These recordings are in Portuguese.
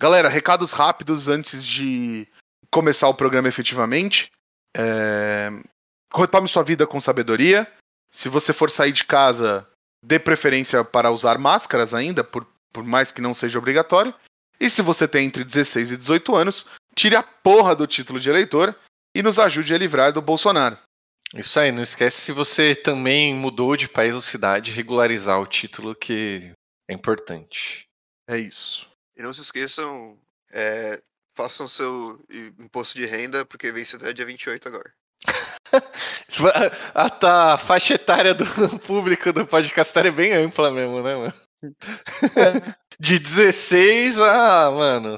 Galera, recados rápidos antes de começar o programa efetivamente. É... Retome sua vida com sabedoria. Se você for sair de casa, dê preferência para usar máscaras ainda, por, por mais que não seja obrigatório. E se você tem entre 16 e 18 anos, tire a porra do título de eleitor e nos ajude a livrar do Bolsonaro. Isso aí, não esquece se você também mudou de país ou cidade, regularizar o título que é importante. É isso. E não se esqueçam, é, façam seu imposto de renda, porque vencedor é dia 28 agora. a, tá, a faixa etária do público do podcast é bem ampla mesmo, né, mano? É. De 16 a, mano,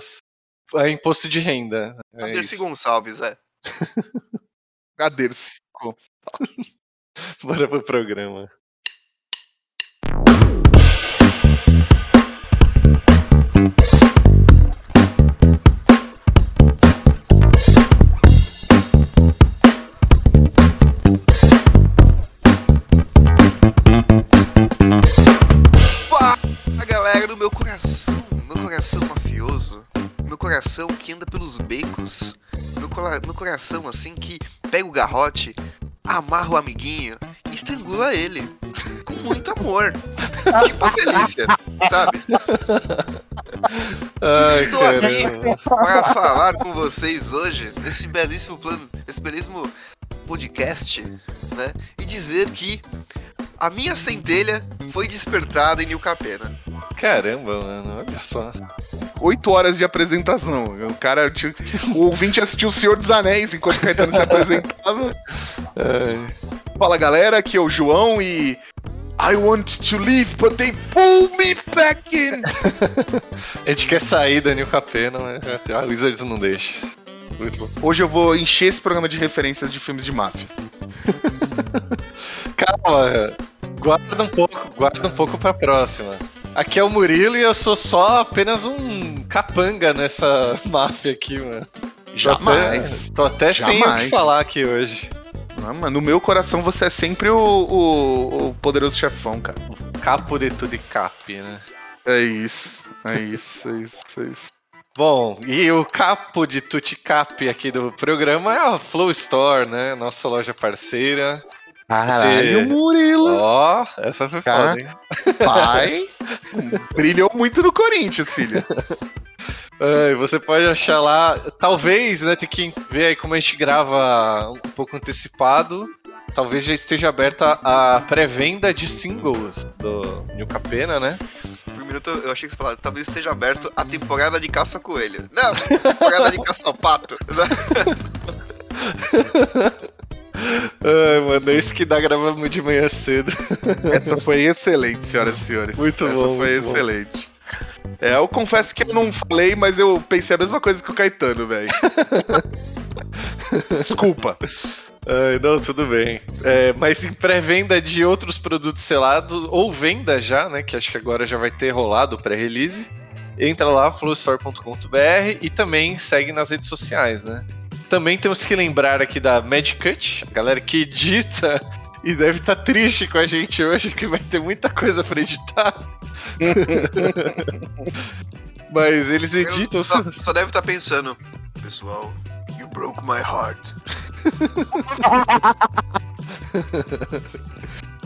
a imposto de renda. É a Dercy Gonçalves, é. a Dercy Gonçalves. Bora pro programa. Coração que anda pelos becos, meu, meu coração assim que pega o garrote, amarra o amiguinho e estrangula ele. Com muito amor. tipo a Felícia, sabe? Ai, Estou aqui para falar com vocês hoje, nesse belíssimo plano, nesse belíssimo podcast, né? E dizer que a minha centelha foi despertada em New Capena. Caramba, mano, olha só oito horas de apresentação. O cara, o ouvinte assistiu o Senhor dos Anéis enquanto o Caetano se apresentava. É. Fala galera, aqui é o João e. I want to leave, but they pull me back in. a gente quer sair da New Capena, mas a Wizards não deixa. Hoje eu vou encher esse programa de referências de filmes de máfia. Calma, guarda um pouco, guarda um pouco pra próxima. Aqui é o Murilo e eu sou só apenas um capanga nessa máfia aqui, mano. Jamais. Tô até, tô até sem o que falar aqui hoje. Não, mano, no meu coração você é sempre o, o, o poderoso chefão, cara. Capo de tudo e cap, né? É isso, é isso, é isso, é isso. Bom, e o capo de tutti cap aqui do programa é a Flow Store, né? Nossa loja parceira. Caralho, Você... Murilo. Ó, oh, essa foi foda, hein? Pai, brilhou muito no Corinthians, filha. É, você pode achar lá, talvez, né, tem que ver aí como a gente grava um pouco antecipado. Talvez já esteja aberta a pré-venda de singles do New Capena, né? Minuto eu achei que você falava, talvez esteja aberto a temporada de caça coelho. Não, temporada de caça pato. Ai, mano, é isso que dá gravando de manhã cedo. Essa foi excelente, senhoras e senhores. Muito Essa bom. Essa foi excelente. Bom. É, eu confesso que eu não falei, mas eu pensei a mesma coisa que o Caetano, velho. Desculpa. Ai, não, tudo bem. É, mas em pré-venda de outros produtos selados, ou venda já, né? Que acho que agora já vai ter rolado o pré-release. Entra lá, flowstore.com.br e também segue nas redes sociais, né? Também temos que lembrar aqui da Mad Cut, a galera que edita e deve estar tá triste com a gente hoje, que vai ter muita coisa para editar. Mas eles editam. Só, só deve estar tá pensando, pessoal, broke my heart.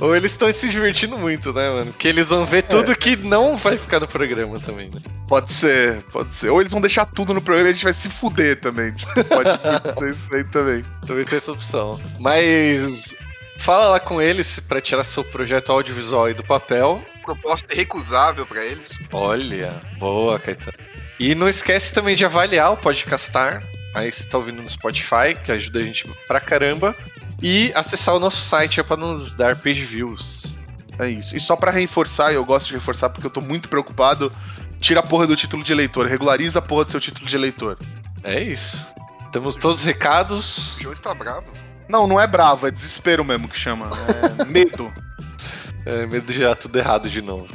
Ou eles estão se divertindo muito, né, mano? Porque eles vão ver tudo é. que não vai ficar no programa também, né? Pode ser, pode ser. Ou eles vão deixar tudo no programa e a gente vai se fuder também. Tipo, pode ser isso aí também. Também tem essa opção. Mas fala lá com eles para tirar seu projeto audiovisual aí do papel. Proposta recusável para eles. Olha, boa, Caetano. E não esquece também de avaliar o Podcastar. Aí você tá ouvindo no Spotify, que ajuda a gente pra caramba. E acessar o nosso site é para nos dar page views. É isso. E só para reforçar, eu gosto de reforçar porque eu tô muito preocupado. Tira a porra do título de eleitor, regulariza a porra do seu título de eleitor. É isso. Temos todos os recados. O João está bravo. Não, não é bravo, é desespero mesmo que chama. É medo. É, medo de dar tudo errado de novo.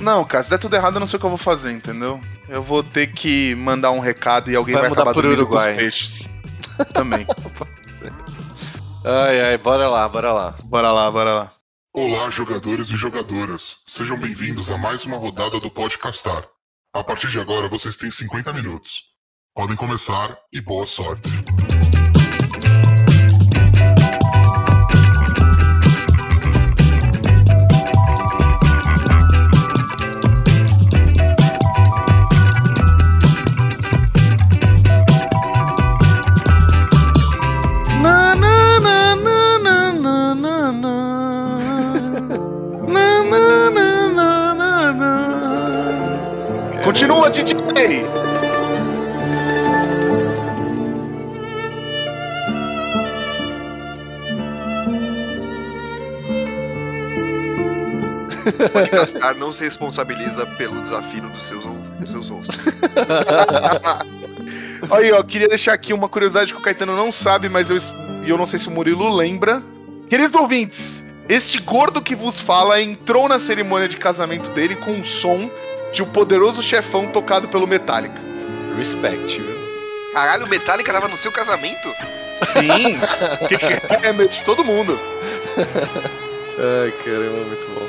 Não, cara, se der tudo errado, eu não sei o que eu vou fazer, entendeu? Eu vou ter que mandar um recado e alguém vai, vai acabar dormindo com os peixes. Também. Ai, ai, bora lá, bora lá. Bora lá, bora lá. Olá, jogadores e jogadoras. Sejam bem-vindos a mais uma rodada do Podcastar. A partir de agora, vocês têm 50 minutos. Podem começar e boa sorte. Continua, DJ! Podcastar não se responsabiliza pelo desafio dos seus, dos seus hosts. Aí, ó, queria deixar aqui uma curiosidade que o Caetano não sabe, mas eu, eu não sei se o Murilo lembra. Queridos ouvintes, este gordo que vos fala entrou na cerimônia de casamento dele com um som de o poderoso chefão tocado pelo Metallica. Respect, viu? Caralho, o Metallica tava no seu casamento? Sim, que, que é de todo mundo. Ai, caramba, muito bom.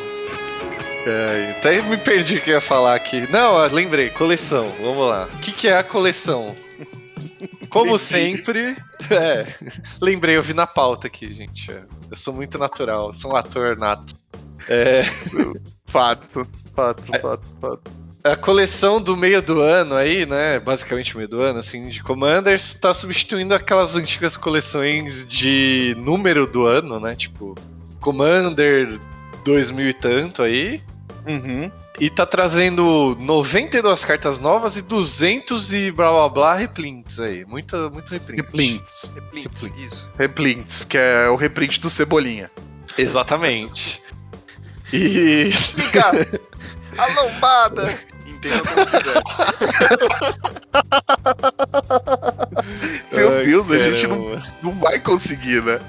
Ai, até me perdi o que eu ia falar aqui. Não, ó, lembrei, coleção. Vamos lá. O que, que é a coleção? Como sempre. É, lembrei, eu vi na pauta aqui, gente. É, Eu sou muito natural, sou um ator nato. É, Fato, fato, fato, fato. a coleção do meio do ano aí, né? Basicamente meio do ano, assim, de Commanders, tá substituindo aquelas antigas coleções de número do ano, né? Tipo, Commander 2000 e tanto aí. Uhum. E tá trazendo 92 cartas novas e 200 e blá blá blá reprints aí. Muito, muito reprint. Reprints. Replints, isso. Reprints, que é o reprint do Cebolinha. Exatamente. E. Fica! A lombada! Entenda como quiser. Meu Ai, Deus, a gente não, caramba. não vai conseguir, né?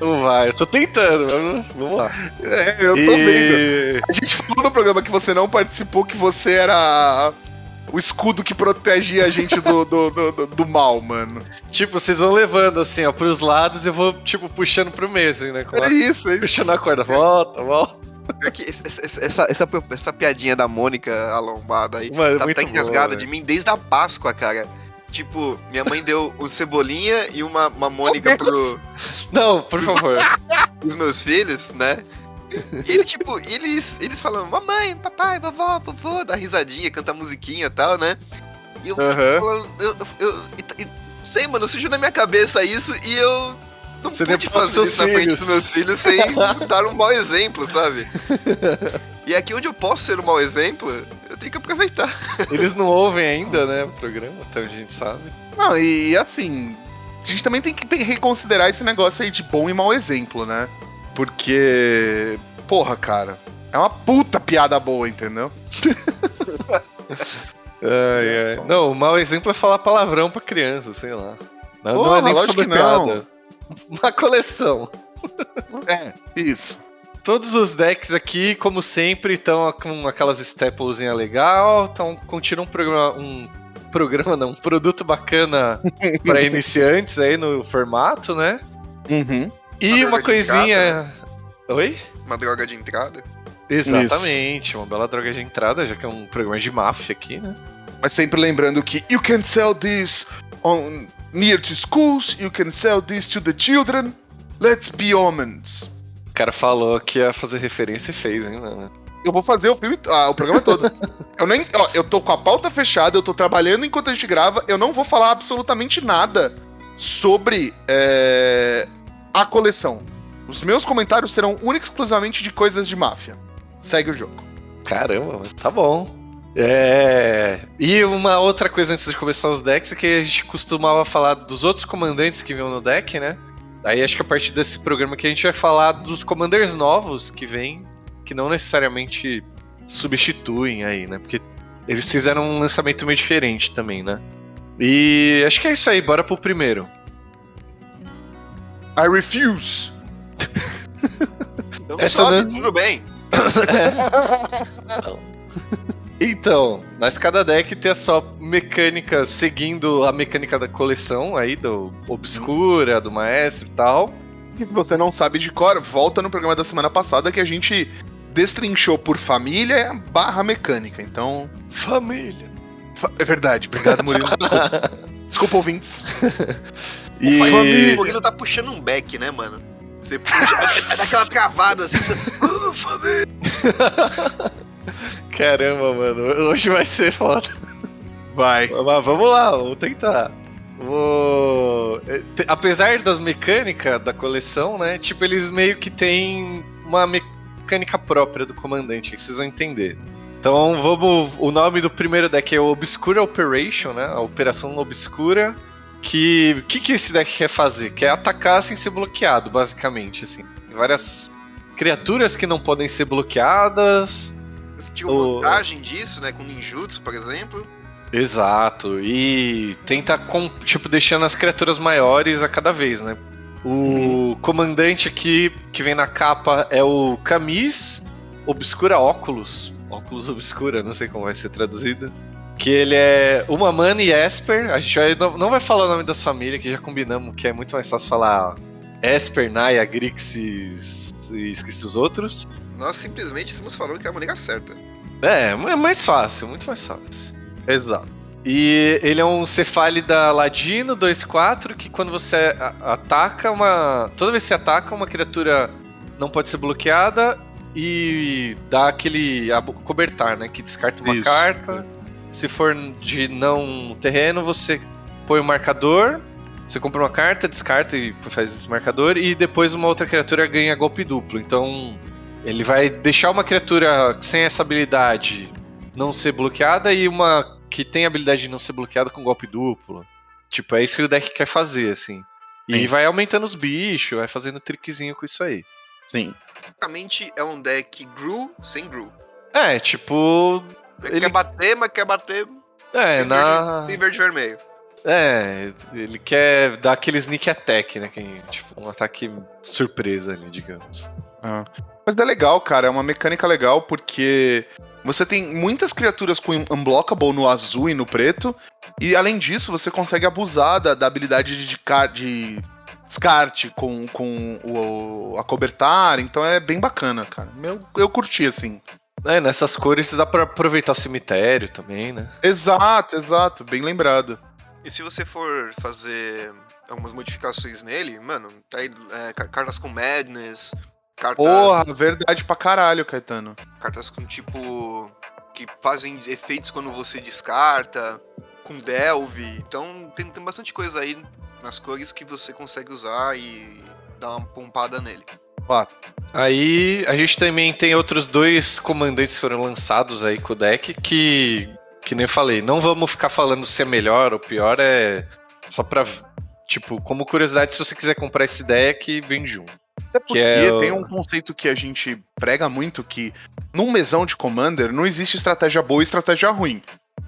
Não vai, eu tô tentando. mas Vamos lá. É, eu tô vendo. E- A gente falou no programa que você não participou, que você era o escudo que protegia a gente do, do, do, do- do mal, mano. Tipo, vocês vão levando assim, ó, pros lados e eu vou, tipo, puxando pro meio, assim, né? É isso, é isso. Puxando a corda. Volta, volta. Pior que esse- esse- essa, essa, essa piadinha da Mônica a lombada aí Mano, tá até engasgada boa, de mim desde a Páscoa, cara. Tipo, minha mãe deu o Cebolinha e uma, uma Mônica Meu pro. Não, por favor. os meus filhos, né? E ele, tipo, eles, eles falam, mamãe, papai, vovó, vovô, dá risadinha, canta musiquinha e tal, né? E eu fico Aham. falando, eu, eu, eu- e- e- não sei, mano, surgiu na minha cabeça isso e eu não Você pude fazer isso na frente filhos. dos meus filhos sem dar um mau exemplo, sabe? E aqui onde eu posso ser um mau exemplo, eu tenho que aproveitar. Eles não ouvem ainda, né, o programa, até onde a gente sabe. Não, e assim, a gente também tem que reconsiderar esse negócio aí de bom e mau exemplo, né? Porque, porra, cara, é uma puta piada boa, entendeu? Ai, ai. Não, o mau exemplo é falar palavrão pra criança, sei lá. Não, não Porra, é nem sobre que não. piada. Uma coleção. É, isso. Todos os decks aqui, como sempre, estão com aquelas staplezinha legal, então continua um programa, um programa não, um produto bacana para iniciantes aí no formato, né? Uhum. E Uma uma coisinha. Oi? Uma droga de entrada. Exatamente, uma bela droga de entrada, já que é um programa de máfia aqui, né? Mas sempre lembrando que you can sell this on near to schools, you can sell this to the children. Let's be homens. O cara falou que ia fazer referência e fez, hein, mano? Eu vou fazer o filme, ah, o programa todo. eu nem, ó, eu tô com a pauta fechada, eu tô trabalhando enquanto a gente grava, eu não vou falar absolutamente nada sobre é, a coleção. Os meus comentários serão únicos e exclusivamente de coisas de máfia. Segue o jogo. Caramba, tá bom. É. E uma outra coisa antes de começar os decks é que a gente costumava falar dos outros comandantes que vinham no deck, né? Aí acho que a partir desse programa que a gente vai falar dos commanders novos que vêm, que não necessariamente substituem aí, né? Porque eles fizeram um lançamento meio diferente também, né? E acho que é isso aí, bora pro primeiro. I refuse. Então Essa sobe, não- tudo bem. Então, mas cada deck tem a sua mecânica seguindo a mecânica da coleção aí, do Obscura, do Maestro e tal. E se você não sabe de cor, volta no programa da semana passada que a gente destrinchou por família barra mecânica. Então. Família. fa- É verdade, obrigado, Murilo. Desculpa ouvintes. E... O Murilo tá puxando um back, né, mano? Você puxa, é daquela travada assim. Caramba, mano. Hoje vai ser foda. Vai. Mas vamos lá, vamos tentar. Vou... te- Apesar das mecânicas da coleção, né? Tipo, eles meio que têm uma mecânica própria do comandante, que vocês vão entender. Então vamos. O nome do primeiro deck é o Obscura Operation, né? A Operação Obscura. Que. O que, que esse deck quer fazer? Quer atacar sem ser bloqueado, basicamente, assim. Tem várias criaturas que não podem ser bloqueadas. Você tinha O- vantagem disso, né? Com ninjutsu, por exemplo. Exato. E tenta, com, tipo, deixando as criaturas maiores a cada vez, né? O comandante aqui, que vem na capa, é o Camis Obscura Óculos. Óculos Obscura, não sei como vai ser traduzido. Que ele é uma mana e Esper. A gente vai- não, não vai falar o nome das famílias, que já combinamos que é muito mais fácil falar Esper, Naya, Grixis e esqueci os outros. Nós simplesmente estamos falando que é a maneira certa. É, é mais fácil, muito mais fácil. Exato. E ele é um Cefálida Ladino 2-4 que quando você ataca uma. Toda vez que você ataca, uma criatura não pode ser bloqueada e dá aquele cobertar, né? Que descarta uma Isso. carta. Se for de não terreno, você põe o marcador. Você compra uma carta, descarta e faz esse marcador. E depois uma outra criatura ganha golpe duplo. Então ele vai deixar uma criatura sem essa habilidade não ser bloqueada e uma que tem a habilidade de não ser bloqueada com golpe duplo. Tipo, é isso que o deck quer fazer, assim. E Sim. vai aumentando os bichos, vai fazendo trickzinho com isso aí. Sim. Basicamente é um deck Gru sem Gru. É, tipo. Ele, Ele- quer bater, mas quer bater É, sem, na. verde, sem verde e vermelho. É, ele quer dar aquele sneak attack, né? Que, tipo, um ataque surpresa ali, digamos. Mas é legal, cara. É uma mecânica legal porque você tem muitas criaturas com Unblockable no azul e no preto. E além disso, você consegue abusar da, da habilidade de, de descarte com, com o, a cobertar. Então é bem bacana, cara. Eu, eu curti, assim. É, nessas cores dá pra aproveitar o cemitério também, né? Exato, exato. Bem lembrado. E se você for fazer algumas modificações nele, mano, tá aí é, ca- cartas com Madness, carta, Porra, verdade pra caralho, Caetano. cartas com tipo. que fazem efeitos quando você descarta, com Delve. Então tem, tem bastante coisa aí nas cores que você consegue usar e dar uma pompada nele. Aí a gente também tem outros dois comandantes que foram lançados aí com o deck que, que nem eu falei, não vamos ficar falando se é melhor ou pior, é só pra, tipo, como curiosidade, se você quiser comprar esse deck, vem junto. Até porque é o- tem um conceito que a gente prega muito que num mesão de Commander não existe estratégia boa e estratégia ruim.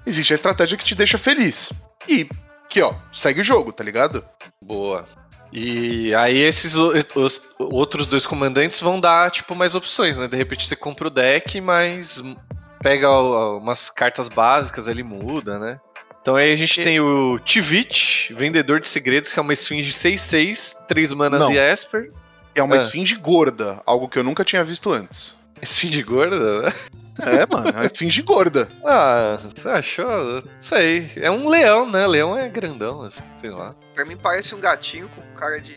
Existe a estratégia que te deixa feliz. E que, ó, segue o jogo, tá ligado? Boa. E aí esses os outros dois comandantes vão dar, tipo, mais opções, né? De repente você compra o deck, mas pega umas cartas básicas ali, muda, né? Então aí a gente E- tem o Tivit, Vendedor de Segredos, que é uma esfinge 6-6, 3 manas Não. e Esper. É uma Ah. esfinge gorda, algo que eu nunca tinha visto antes. Esfinge gorda, né? É, mano, é uma esfinge gorda. Ah, você achou? Não Sei. É um leão, né? Leão é grandão, assim, sei lá. Pra mim parece um gatinho com cara de.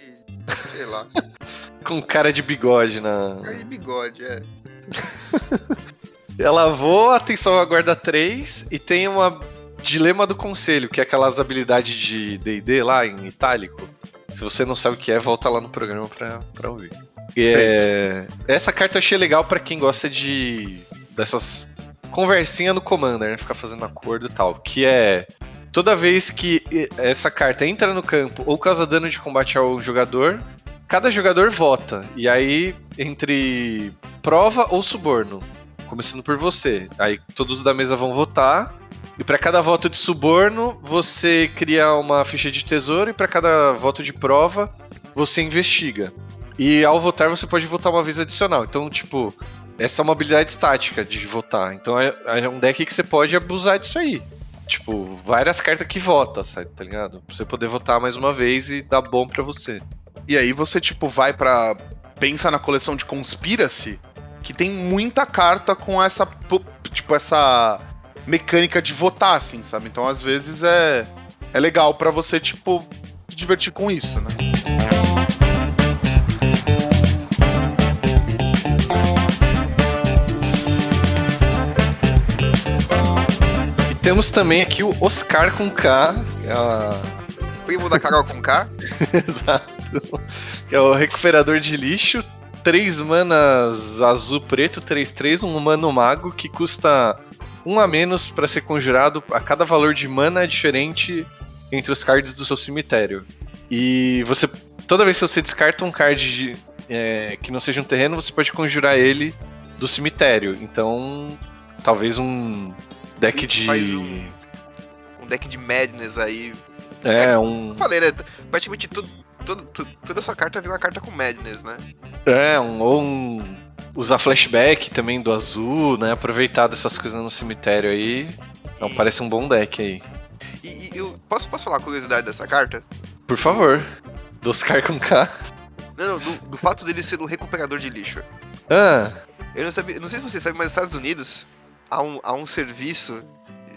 sei lá. Com cara de bigode na, cara de bigode, é. Ela voa, atenção a guarda 3 e tem uma dilema do conselho, que é aquelas habilidades de D&D lá em itálico. Se você não sabe o que é, volta lá no programa pra, pra ouvir. É, essa carta eu achei legal pra quem gosta de dessas conversinha no Commander, né? Ficar fazendo acordo e tal. Que é toda vez que essa carta entra no campo ou causa dano de combate ao jogador, cada jogador vota. E aí, entre prova ou suborno começando por você. Aí todos da mesa vão votar. E para cada voto de suborno, você cria uma ficha de tesouro. E para cada voto de prova, você investiga. E ao votar, você pode votar uma vez adicional. Então, tipo, essa é uma habilidade estática de votar. Então é, é um deck que você pode abusar disso aí. Tipo, várias cartas que vota, sabe, tá ligado? Pra você poder votar mais uma vez e dar bom pra você. E aí você, tipo, vai pra. Pensa na coleção de Conspiracy. que tem muita carta com essa, tipo, essa mecânica de votar, assim, sabe? Então, às vezes, é, é legal pra você, tipo, se divertir com isso, né? Temos também aqui o Oscar com K, que é, Primo da Carol com K. Exato. Que é o recuperador de lixo. Três manas azul, preto, 3-3, um humano mago que custa um a menos pra ser conjurado. A cada valor de mana é diferente entre os cards do seu cemitério. E você. Toda vez que você descarta um card de- é, que não seja um terreno, você pode conjurar ele do cemitério. Então, talvez um deck de. Faz um, um deck de Madness aí. É, um. Falei, né? Praticamente tudo, tudo, tudo- toda essa carta vem uma carta com Madness, né? É, um, ou um. Usar flashback também do azul, né? Aproveitar dessas coisas no cemitério aí. Então E- parece um bom deck aí. E, e eu posso, posso falar uma curiosidade dessa carta? Por favor. Do Oscar com K. Não, não, do, do fato dele ser um recuperador de lixo. Ah, Eu não, sabia, não sei se você sabe, mas nos Estados Unidos há um, há um serviço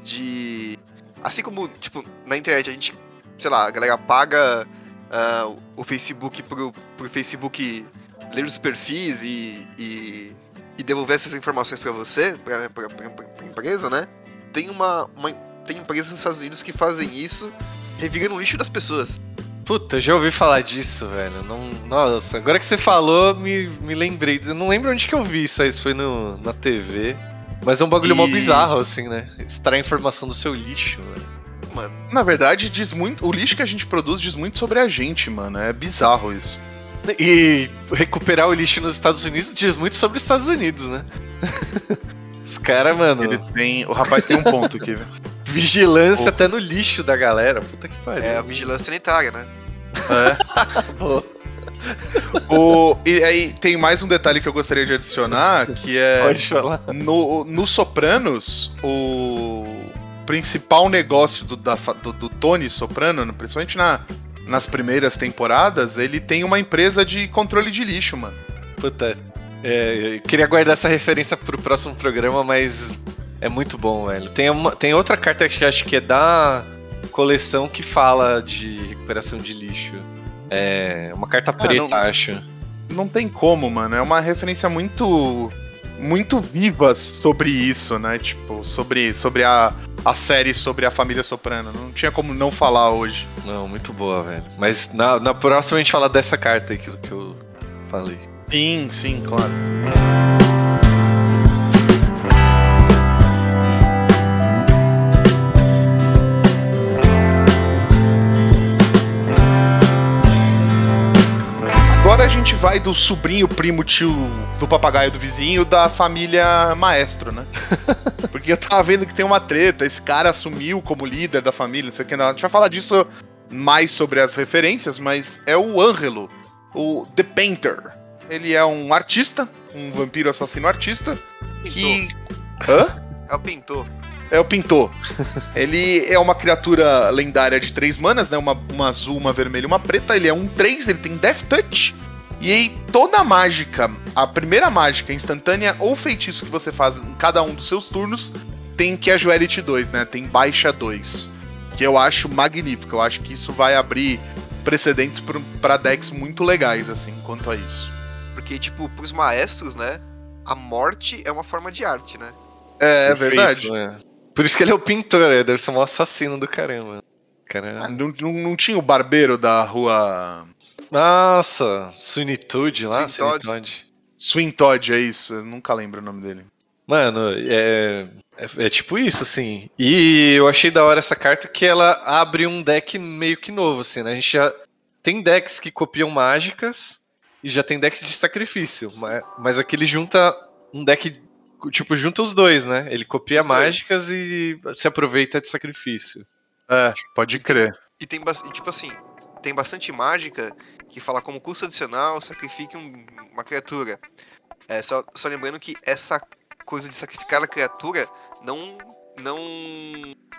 de. Assim como, tipo, na internet a gente, sei lá, a galera paga ah, o Facebook pro, pro Facebook ler os perfis e, e, e devolver essas informações pra você, pra, pra, pra- pra empresa, né? Tem uma, uma. Tem empresas nos Estados Unidos que fazem isso revirando o lixo das pessoas. puta, já ouvi falar disso, velho. Não, nossa, agora que você falou, me, me lembrei. Eu não lembro onde que eu vi isso aí, se foi no, na TV. Mas é um bagulho mó E- bizarro, assim, né? Extrair informação do seu lixo, velho. Mano, Na verdade, diz muito. O lixo que a gente produz diz muito sobre a gente, mano. É bizarro isso. E recuperar o lixo nos Estados Unidos diz muito sobre os Estados Unidos, né? Os caras, mano, Ele tem. O rapaz tem um ponto aqui, velho. vigilância até no lixo da galera. Puta que pariu. é a vigilância sanitária, né? É. Pô, O, e aí tem mais um detalhe que eu gostaria de adicionar, que é. Pode falar. No, no Sopranos, o principal negócio do, da do, do Tony Soprano, principalmente na, nas primeiras temporadas, ele tem uma empresa de controle de lixo, mano. Puta. É, eu queria guardar essa referência pro próximo programa, mas é muito bom, velho. Tem, uma, tem outra carta que acho que é da coleção que fala de recuperação de lixo. É uma carta preta, não- acho. Não tem como, mano. É uma referência muito. Muito viva sobre isso, né? Tipo, sobre, sobre a, a série sobre a família Soprano. Não tinha como não falar hoje. Não, muito boa, velho. Mas na, na próxima a gente fala dessa carta aí que, que eu falei. Sim, sim, claro. Vai do sobrinho, primo, tio do papagaio do vizinho da família maestro, né? Porque eu tava vendo que tem uma treta, esse cara assumiu como líder da família, não sei o que. não. A gente vai falar disso mais sobre as referências, mas é o Ângelo, o The Painter. Ele é um artista, um vampiro assassino artista, que. Hã? É o pintor. É o pintor. ele é uma criatura lendária de três manas, né? Uma, uma azul, uma vermelha e uma preta. Ele é um 3, ele tem Death Touch. E aí, toda a mágica, a primeira mágica instantânea ou feitiço que você faz em cada um dos seus turnos, tem Casuality 2, né? Tem baixa 2. Que eu acho magnífico. Eu acho que isso vai abrir precedentes pra decks muito legais, assim, quanto a isso. Porque, tipo, pros maestros, né? A morte é uma forma de arte, né? É, é verdade. né? Por isso que ele é o pintor, ele deve ser um assassino do caramba. Cara... Ah, não, não, não tinha o barbeiro da rua Nossa, Sunitude lá? Swing Todd. Sunitude. Swing Todd, é isso? Eu nunca lembro o nome dele. Mano, é, é, é tipo isso, assim. E eu achei da hora essa carta que ela abre um deck meio que novo, assim, né? A gente já tem decks que copiam mágicas e já tem decks de sacrifício. Mas, mas aqui ele junta um deck, tipo, junta os dois, né? Ele copia Os dois. mágicas e se aproveita de sacrifício. É, pode crer. E tem e, tipo assim, tem bastante mágica que fala como custo adicional, sacrifique um- uma criatura. É, só, só lembrando que essa coisa de sacrificar a criatura não, não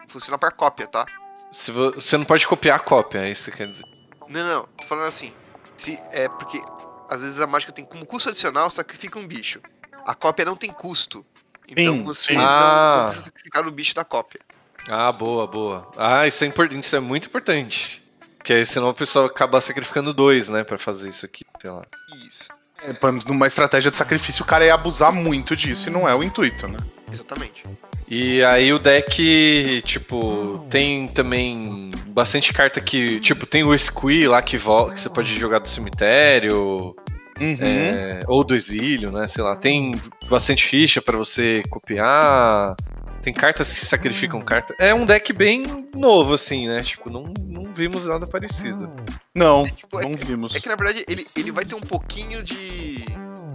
funciona pra cópia, tá? Se vo- você não pode copiar a cópia, é isso que quer dizer. Não, não, tô falando assim. Se, é porque às vezes a mágica tem como custo adicional, sacrifica um bicho. a cópia não tem custo. Então Sim, você sim. não, Ah. não precisa sacrificar o bicho da cópia. Ah, boa, boa. Ah, isso é, importante, isso é muito importante. Porque aí, senão a pessoa acaba sacrificando dois, né, pra fazer isso aqui, sei lá. Isso, É, numa estratégia de sacrifício, o cara ia abusar muito disso e não é o intuito, né? exatamente. E aí o deck, tipo, tem também bastante carta que, tipo, tem o Squee lá que, que você pode jogar do cemitério, Uhum. é, ou do exílio, né, sei lá. Tem bastante ficha pra você copiar, tem cartas que sacrificam cartas. É um deck bem novo, assim, né, tipo, não, não vimos nada parecido. Não, Tipo, é, não vimos. é que na verdade ele, ele vai ter um pouquinho de.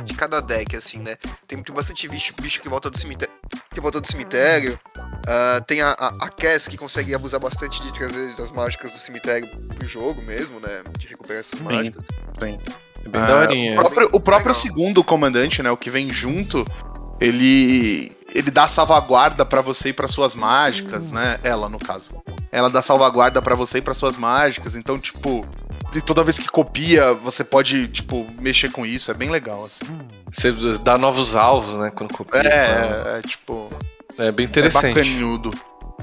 de cada deck, assim, né? Tem, tem bastante bicho, bicho que volta do cemitério. Que volta do cemitério. Ah, tem a, a, a Cass que consegue abusar bastante de trazer as mágicas do cemitério pro jogo mesmo, né? De recuperar essas mágicas. É bem daorinha. O próprio, o próprio segundo comandante, né, o que vem junto, ele ele dá salvaguarda pra você e para suas mágicas, né? Ela no caso. Ela dá salvaguarda pra você e para suas mágicas, então tipo, e toda vez que copia, você pode tipo mexer com isso, é bem legal assim. Você dá novos alvos, né, quando copia. É, é, tipo, É bem é interessante. bacanudo.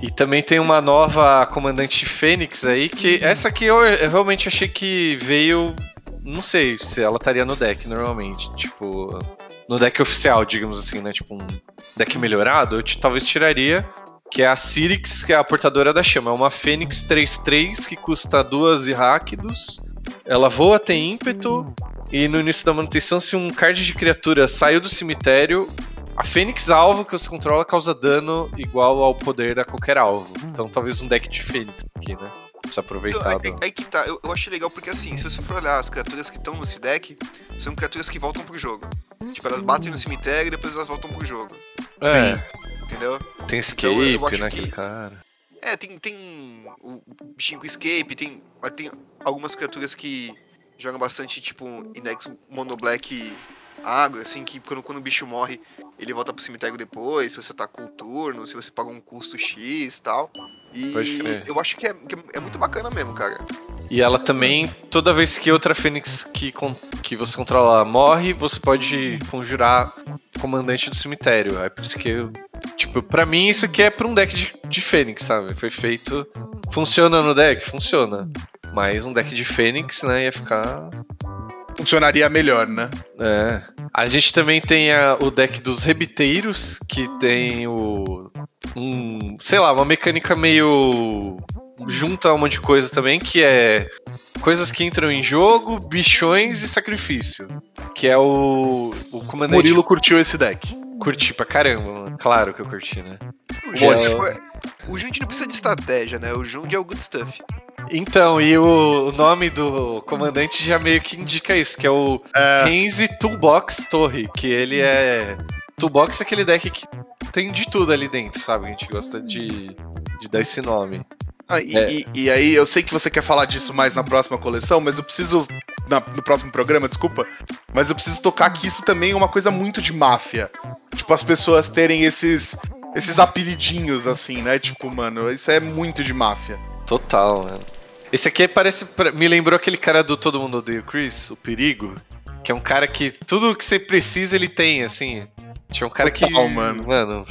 E também tem uma nova comandante Fênix aí, que essa aqui eu, eu realmente achei que veio. Não sei se ela estaria no deck normalmente. Tipo, no deck oficial, digamos assim, né? Tipo, um deck melhorado, eu te- talvez tiraria. Que é a Cyrix, que é a portadora da chama. É uma Fênix 3-3 que custa duas Iraquidos. Ela voa, tem ímpeto. E no início da manutenção, se um card de criatura saiu do cemitério, a Fênix alvo que você controla causa dano igual ao poder a qualquer alvo. Então talvez um deck de Fênix aqui, né? Precisa Então, aproveitar. aí, do- aí- aí que tá, eu, eu achei legal porque assim, se você for olhar as criaturas que estão nesse deck, são criaturas que voltam pro jogo. Tipo, elas batem no cemitério e depois elas voltam pro jogo. É, Entendeu? tem Então, escape, acho né? que- Aquele cara. É, tem, tem o bichinho com escape, tem, mas tem algumas criaturas que jogam bastante, tipo, Inex Mono Black água, assim, que quando, quando o bicho morre, ele volta pro cemitério depois, se você tá com o turno, se você paga um custo X e tal. E eu acho que é, que é muito bacana mesmo, cara. E ela também, toda vez que outra Fênix que, con- que você controla morre, você pode conjurar comandante do cemitério. É por isso que, eu- tipo, pra mim isso aqui é pra um deck de, de Fênix, sabe? Foi feito. Funciona no deck? Funciona. Mas um deck de Fênix, né, ia ficar Funcionaria melhor, né? É. A gente também tem a- o deck dos rebiteiros, que tem o. Um, sei lá, uma mecânica meio. junta um monte de coisa também, que é coisas que entram em jogo, bichões e sacrifício. Que é o. O comandante. Murilo curtiu esse deck. curti pra caramba, mano. Claro que eu curti, né? O Jund, é- o Jund não precisa de estratégia, né? O Jund é o good stuff. Então, e o, nome do comandante já meio que indica isso, que é o É, Renzi Toolbox Torre, que ele é. Toolbox é aquele deck que tem de tudo ali dentro, sabe? A gente gosta de, de dar esse nome. ah, e, É. e- e aí, eu sei que você quer falar disso mais na próxima coleção, mas eu preciso. na- no próximo programa, desculpa. Mas eu preciso tocar que isso também é uma coisa muito de máfia. Tipo, as pessoas terem esses. Esses apelidinhos, assim, né? Tipo, mano, isso é muito de máfia. Total, mano. Esse aqui parece. Me lembrou aquele cara do Todo Mundo Odeia o Chris, o Perigo. Que é um cara que tudo que você precisa ele tem, assim. Tinha um cara que. Total, mano. Mano,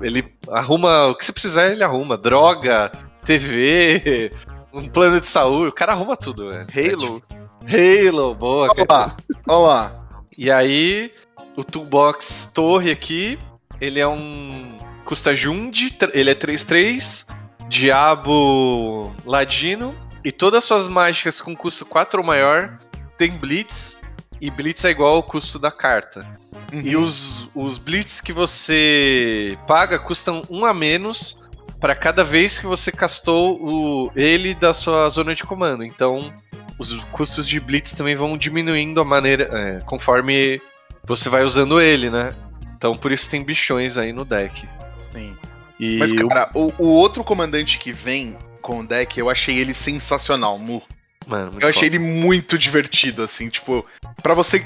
ele arruma. O que você precisar, ele arruma. Droga, TV, um plano de saúde. O cara arruma tudo, velho. Halo. Halo, boa, Olha lá, olha lá. E aí, o Toolbox Torre aqui, ele é um. Custa Jund, ele é 3-3, Diabo Ladino, e todas as suas mágicas com custo 4 ou maior tem Blitz, e Blitz é igual ao custo da carta. E os, os Blitz que você paga custam um a menos para cada vez que você castou o, ele da sua zona de comando. Então, os custos de Blitz também vão diminuindo a maneira. é, conforme você vai usando ele, né? Então, por isso tem bichões aí no deck. Sim. E Mas, o- cara, o, o outro comandante que vem com o deck, eu achei ele sensacional, Mu. mano, muito Eu achei foda. ele muito divertido, assim, tipo, pra você,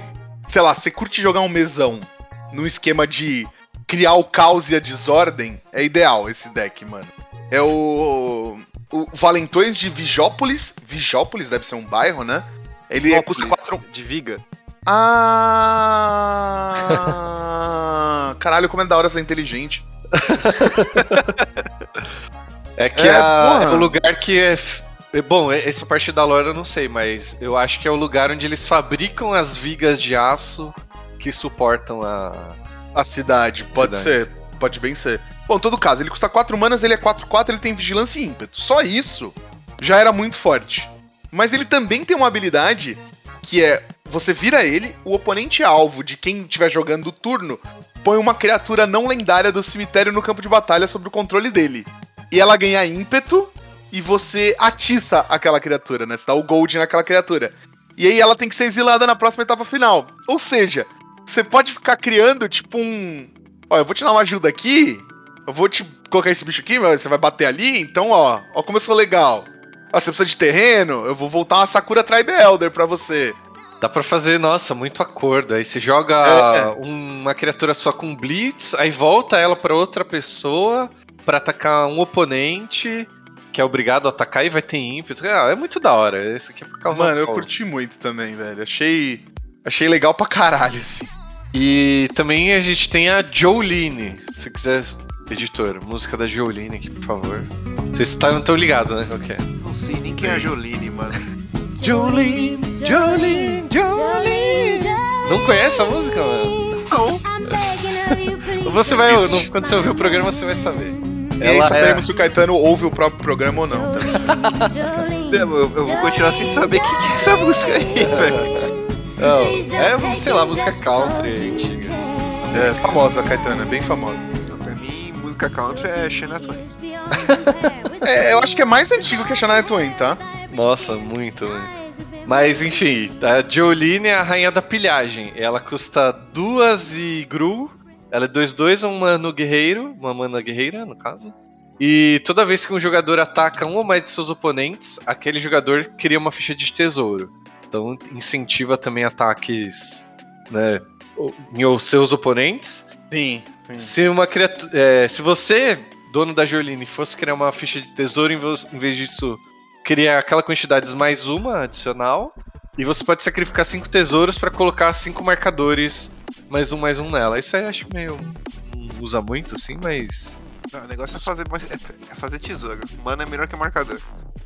sei lá, você curte jogar um mesão num esquema de criar o caos e a desordem, é ideal esse deck, mano. É o. O Valentões de Vijópolis. Vijópolis deve ser um bairro, né? Ele é, Vitópolis, custa 4. De Viga. Ah! Caralho, como é da hora ser inteligente. É que É, a- é o lugar que é. é, Bom, é- essa parte da lore eu não sei, mas eu acho que é o lugar onde eles fabricam as vigas de aço que suportam a. A cidade, pode Cidade. ser. Pode bem ser. Bom, em todo caso, ele custa 4 manas, ele é 4-4, ele tem vigilância e ímpeto. Só isso já era muito forte. Mas ele também tem uma habilidade que é: você vira ele, o oponente alvo de quem estiver jogando o turno põe uma criatura não lendária do cemitério no campo de batalha sob o controle dele. E ela ganha ímpeto e você atiça aquela criatura, né? Você dá o gold naquela criatura. E aí ela tem que ser exilada na próxima etapa final. Ou seja, você pode ficar criando, tipo, um. Ó, eu vou te dar uma ajuda aqui. Eu vou te colocar esse bicho aqui, mas você vai bater ali. Então, ó, ó como eu sou legal. Ó, você precisa de terreno, eu vou voltar uma Sakura Tribe Elder pra você. Dá pra fazer, nossa, muito acordo. Aí você joga É. uma criatura só com Blitz, aí volta ela pra outra pessoa pra atacar um oponente que é obrigado a atacar e vai ter ímpeto. Ah, é muito da hora. Esse aqui é por causa Mano, eu curti muito também, velho. Achei. Achei legal pra caralho, assim. E também a gente tem a Jolene. Se quiser, editor, música da Jolene aqui, por favor. Vocês estão tão ligados, né? Qual que é? Não sei nem quem é a Jolene, mano. Jolene, Jolene, Jolene. Não conhece a música, mano? Não. Você vai, quando você ouvir o programa, você vai saber. E aí Ela saberemos é- se o Caetano ouve o próprio programa ou não. Tá? Eu, eu vou continuar sem saber o que, que é essa música aí, velho. Não, é, sei lá, música country antiga. É famosa, Caetano, é bem famosa. Então, pra mim, música country é Shania Twain. É, eu acho que é mais antigo que a Shania Twain, tá? Nossa, muito, muito. Mas enfim, a Jolene é a rainha da pilhagem. Ela custa duas e gru. Ela é 2-2, um mano guerreiro. Uma mana guerreira, no caso. E toda vez que um jogador ataca um ou mais de seus oponentes, aquele jogador cria uma ficha de tesouro. Então incentiva também ataques né, em seus oponentes. Sim, sim. Se uma criatura. é, se você, dono da Jolene, fosse criar uma ficha de tesouro, em vez- em vez disso, criar aquela quantidade mais uma adicional. E você pode sacrificar cinco tesouros pra colocar cinco marcadores mais um mais um nela. Isso aí eu acho meio. Não usa muito assim, mas. Não, o negócio é fazer, é é fazer tesouro. Mano é melhor que marcador.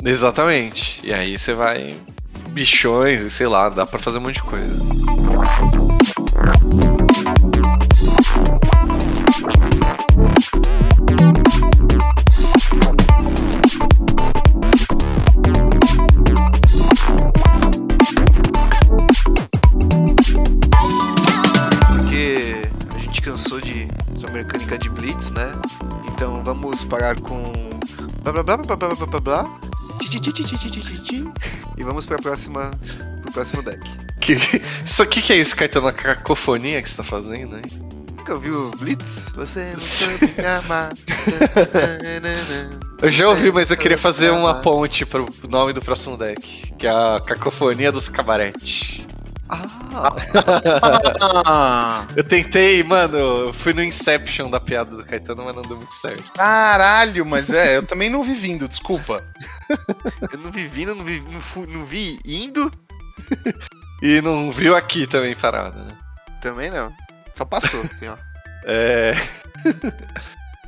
Exatamente. E aí você vai. Bichões e sei lá, dá pra fazer um monte de coisa. blá blá blá blá blá blá blá. E vamos pra próxima. pro próximo deck. Que, isso aqui que é isso, Caetano? A cacofonia que você tá fazendo, hein? Nunca ouviu Blitz? Você não. Eu já ouvi, mas eu queria fazer uma ponte pro nome do próximo deck, que é a Cacofonia dos Cabaretes. Ah, Eu tentei, mano, eu fui no Inception da piada do Caetano, mas não deu muito certo. caralho, mas é, eu também não vi vindo, desculpa. eu não vi vindo, não vi, não, fui- não vi indo. E não viu aqui também parada, né? Também não. Só passou, assim, ó. É.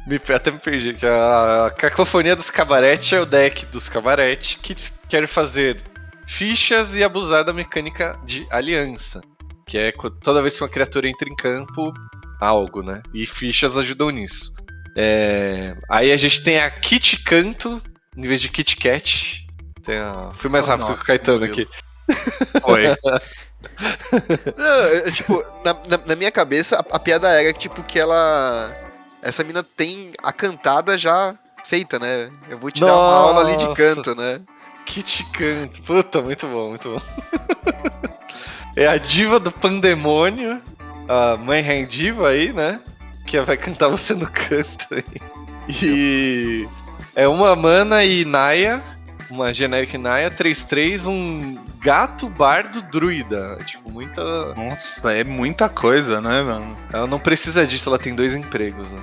me, até me perdi. Que a Cacofonia dos Cabarete é o deck dos Cabarete que quer fazer fichas e abusar da mecânica de aliança. Que é toda vez que uma criatura entra em campo, algo, né? E fichas ajudam nisso. É, Aí a gente tem a Kit Canto, em vez de Kit Kat. Tem a... Fui mais Oh, rápido que nossa, o Caetano aqui. Foi. Não, eu, tipo, na, na- na minha cabeça, a, a piada era que, tipo, que ela. Essa mina tem a cantada já feita, né? Eu vou te dar uma aula ali de Nossa. canto, né? Kit Canto. Puta, muito bom, muito bom. é a diva do pandemônio, a mãe Rain Diva aí, né? Que vai cantar você no canto aí. E é uma mana e Naya, uma generic Naya, 3-3, um gato bardo druida. Tipo, muita. Nossa, é muita coisa, né, mano? Ela não precisa disso, ela tem dois empregos, né?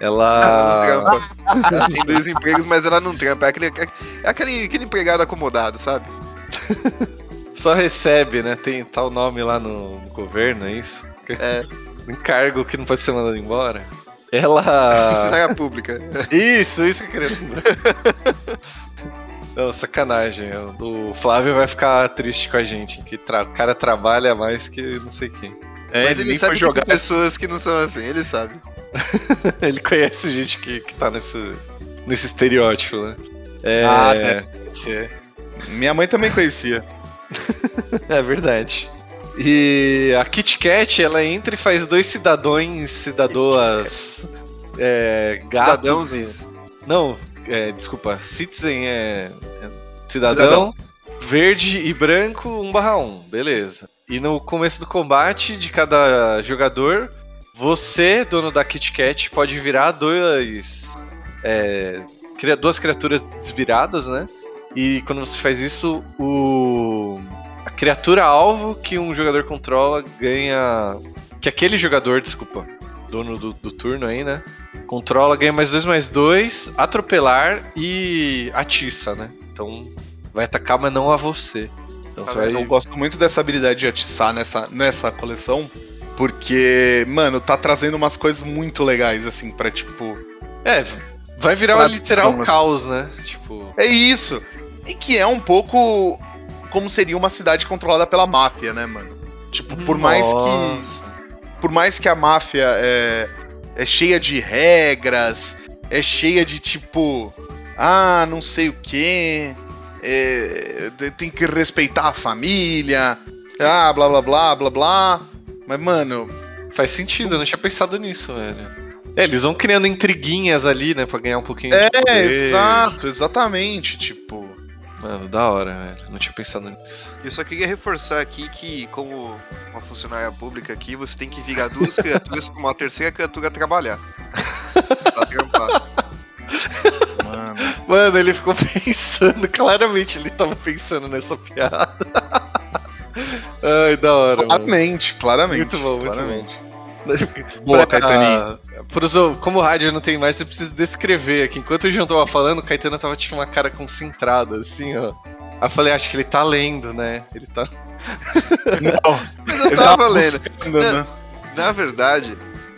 Ela Ela. não trampa. Ela tem dois empregos, mas ela não trampa. É aquele, é aquele, aquele empregado acomodado, sabe? Só recebe, né? Tem tal nome lá no, no governo, é isso? É. encargo que não pode ser mandado embora. Ela. Funcionária pública. Isso, isso que eu queria lembrar. Não, sacanagem. O Flávio vai ficar triste com a gente. Que tra- o cara trabalha mais que não sei quem. É, Mas ele nem sabe jogar. tem pessoas que não são assim, ele sabe. Ele conhece gente que, que tá nesse, nesse estereótipo, né? É, Ah, deve ser. Minha mãe também conhecia. é verdade. E a Kit Kat, ela entra e faz dois cidadões, cidadoas. É, gato. Cidadãozes. Não, é, desculpa. Citizen é, é cidadão, Cidadão. verde e branco 1 barra 1. Beleza. E no começo do combate de cada jogador, você, dono da Kit Kat, pode virar dois. é, duas criaturas desviradas, né? E quando você faz isso, o. A criatura alvo que um jogador controla ganha. Que aquele jogador, desculpa, dono do, do turno aí, né? Controla, ganha mais dois, mais dois, atropelar e atiça, né? Então vai atacar, mas não a você. Então você vai. Eu gosto muito dessa habilidade de atiçar nessa, nessa coleção, porque, mano, tá trazendo umas coisas muito legais, assim, pra tipo. É, vai virar literal assim. caos, né? Tipo. É isso! E que é um pouco como seria uma cidade controlada pela máfia, né, mano? Tipo, por mais que. Nossa. Por mais que a máfia é, é cheia de regras, é cheia de tipo. Ah, não sei o quê. é, tem que respeitar a família. Ah, blá blá blá blá blá. Mas, mano, Faz sentido, eu não tinha pensado nisso, velho. É, eles vão criando intriguinhas ali, né, pra ganhar um pouquinho É, de poder. exato, exatamente. Tipo, Mano, da hora, velho. Não tinha pensado nisso. Eu só queria reforçar aqui que, como uma funcionária pública aqui, você tem que virar duas criaturas pra uma terceira criatura trabalhar. Pra trampar. mano. Mano, ele ficou pensando, claramente ele tava pensando nessa piada. Ai, da hora, mano. Claramente, claramente. Muito bom, muito claramente. bom. Boa, pros ou- como o rádio não tem mais, eu preciso descrever aqui. Enquanto o João tava falando, o Caetano tava tipo uma cara concentrada, assim, ó. Aí eu falei, acho que ele tá lendo, né? Ele tá. Não, Mas eu ele tava lendo. buscando, né? Na verdade,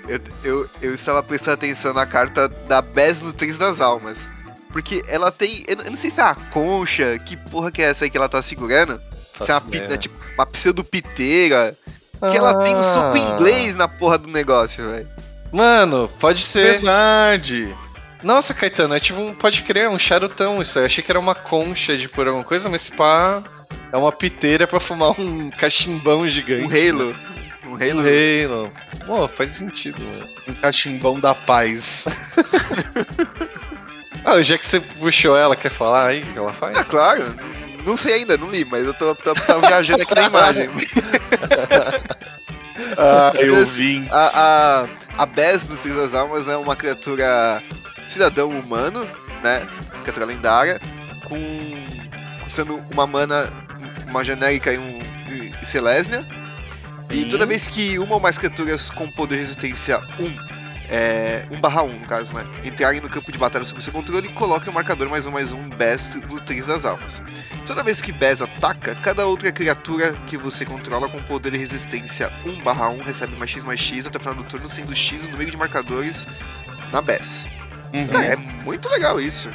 eu, eu, eu estava prestando atenção na carta da Bes no Três das Almas. Porque ela tem. Eu, não- eu não sei se é a concha, que porra que é essa aí que ela tá segurando. Se é uma, é tipo, uma pseudo-piteira. Que ela tem um soco Ah. inglês na porra do negócio, velho. Mano, pode ser. Verdade. Nossa, Caetano, é tipo um. Pode crer, um charutão isso aí. Eu achei que era uma concha de por alguma coisa, mas pá. É uma piteira pra fumar um cachimbão gigante. Um Halo. Um Um Halo. Halo. Pô, faz sentido, mano. Um cachimbão da paz. Ah, já que você puxou ela, quer falar aí o que ela faz? Ah, claro. Não sei ainda, não li, mas eu tô, tô, tô viajando aqui na imagem. Ah, eu vi. A, a, a Bess do Três das Almas é uma criatura cidadão humano, né? Criatura lendária, com sendo uma mana, uma genérica e um e Celestia. E toda vez que uma ou mais criaturas com poder de resistência 1, é, 1 barra 1 no caso, né? Entrarem no campo de batalha sob seu controle, coloque o marcador mais um mais um Bess do Três das Almas. Toda vez que Bess ataca, cada outra criatura que você controla com poder de resistência 1 barra 1 recebe mais X mais X até o final do turno, sendo X o número de marcadores na Bess. Uhum. É, é muito legal isso.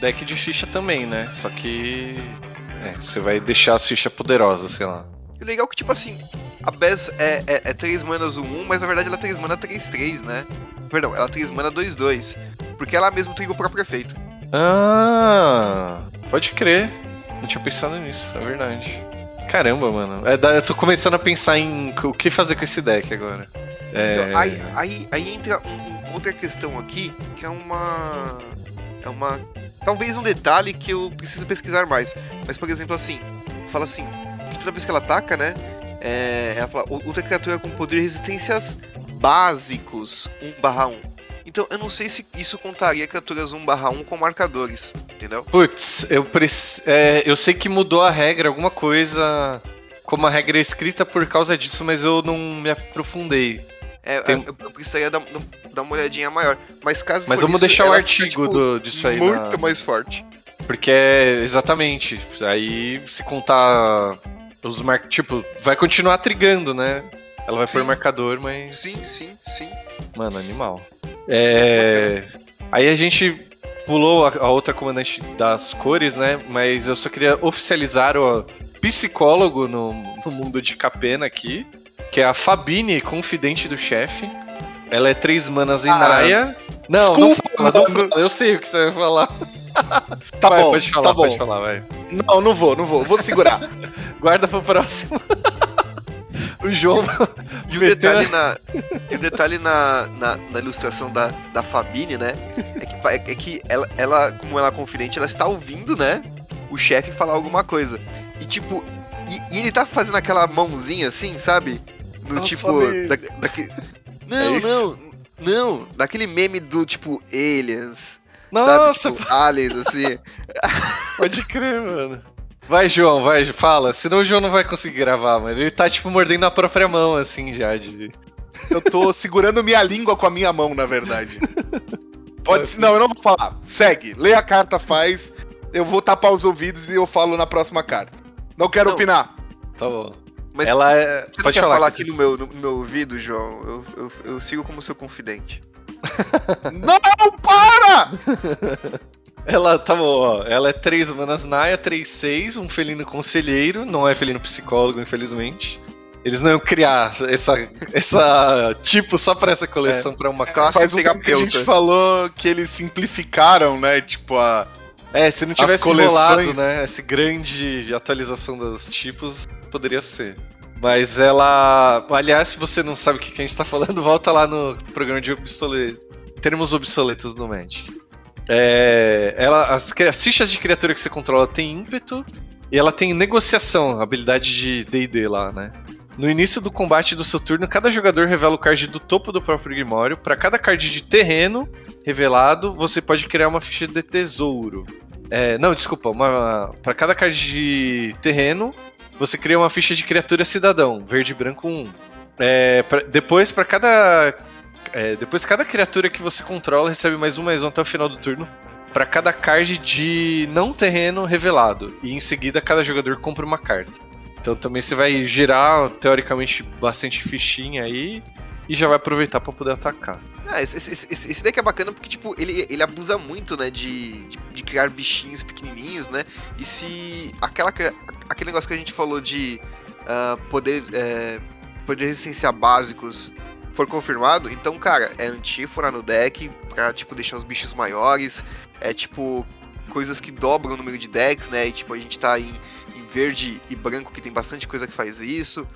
Deck de ficha também, né? Só que. É, você vai deixar as fichas poderosas, sei lá. E legal que, tipo assim, a Bess é, é, é 3 manas 1, 1, mas na verdade ela é 3 mana 3, 3, né? Perdão, ela é 3 mana 2, 2. Porque ela mesmo triga o próprio efeito. Ah, pode crer. Não tinha pensado nisso, é verdade. Caramba, mano. É, eu tô começando a pensar em o que fazer com esse deck agora. É, Então, aí, aí, aí entra um- outra questão aqui, que é uma. É uma. Talvez um detalhe que eu preciso pesquisar mais. Mas, por exemplo, assim, fala assim, toda vez que ela ataca, né? É, ela fala, "O- outra criatura com poder de resistências básicos 1/1. Então eu não sei se isso contaria criaturas 1/1 com marcadores, entendeu? Putz, eu, é, eu sei que mudou a regra, alguma coisa. Como a regra é escrita por causa disso, mas eu não me aprofundei. É, Tem- eu, eu precisaria dar, dar uma olhadinha maior. Mas caso Mas vamos isso, deixar o artigo fica, tipo, do- disso aí Muito na- mais forte. Porque é exatamente. Aí se contar os mar... Tipo, vai continuar trigando, né? Ela vai Sim. pôr marcador, mas. Sim, sim, sim. Mano, animal. É. Aí a gente pulou a, a outra comandante das cores, né? Mas eu só queria oficializar o psicólogo no, no mundo de Capena aqui, que é a Fabine, confidente do chefe. Ela é três manas em Ah, Naya. Não, não desculpa, fala, não fala. Eu sei o que você vai falar. Tá Vai, bom, pode falar, tá bom. pode falar, vai. Não, não vou, não vou. Vou segurar. Guarda pro próximo. o João. E o detalhe, na, e o detalhe na, na, na ilustração da, da Fabine, né? É que, pa- é que ela, ela, como ela é confidente, ela está ouvindo, né? O chefe falar alguma coisa. E tipo, e, e ele tá fazendo aquela mãozinha assim, sabe? No Ah, tipo. Fabine. Da, daque- Não, É não, não. Daquele meme do tipo Aliens. Nossa, sabe? Tipo, aliens, assim. Pode crer, mano. Vai, João, vai, fala. Senão o João não vai conseguir gravar, mano. Ele tá, tipo, mordendo a própria mão, assim, já. De... Eu tô segurando minha língua com a minha mão, na verdade. Pode ser. Não, eu não vou falar. Segue. Lê a carta, faz. Eu vou tapar os ouvidos e eu falo na próxima carta. Não quero Não. opinar. Tá bom. Mas Ela é. você não Pode quer falar. falar aqui no meu, no meu ouvido, João? Eu, eu, eu sigo como seu confidente. Não, para! Ela, tá bom, ó. Ela é 3 humanas Naya, 3, 6, um felino conselheiro. Não é felino psicólogo, infelizmente. Eles não iam criar essa, essa tipo só pra essa coleção, pra uma Classe Faz um tempo que a gente falou que eles simplificaram, né? Tipo, a. É, se não tivesse coleções- rolado, né, essa grande atualização dos tipos, poderia ser. Mas ela. Aliás, se você não sabe o que a gente tá falando, volta lá no programa de obsoleto. Termos obsoletos do Magic. É, ela, as, as fichas de criatura que você controla tem ímpeto e ela tem negociação, habilidade de DD lá, né? No início do combate do seu turno, cada jogador revela o card do topo do próprio Grimório. Para cada card de terreno revelado, você pode criar uma ficha de tesouro. É, não, desculpa, para cada card de terreno, você cria uma ficha de criatura cidadão, verde, branco 1. É, pra- depois, para cada. é, depois, cada criatura que você controla recebe mais um, mais um até o final do turno. Para cada card de não terreno revelado. E em seguida, cada jogador compra uma carta. Então também você vai girar, teoricamente, bastante fichinha aí. E já vai aproveitar para poder atacar. Ah, esse, esse, esse, deck é bacana porque, tipo, ele, ele abusa muito, né, de, de, de criar bichinhos pequenininhos, né? E se aquela, que- aquele negócio que a gente falou de ah, poder, é, poder resistência básicos for confirmado, então, cara, é antífona no deck pra, tipo, deixar os bichos maiores, é, tipo, coisas que dobram o número de decks, né? E, tipo, a gente tá em verde e branco que tem bastante coisa que faz isso.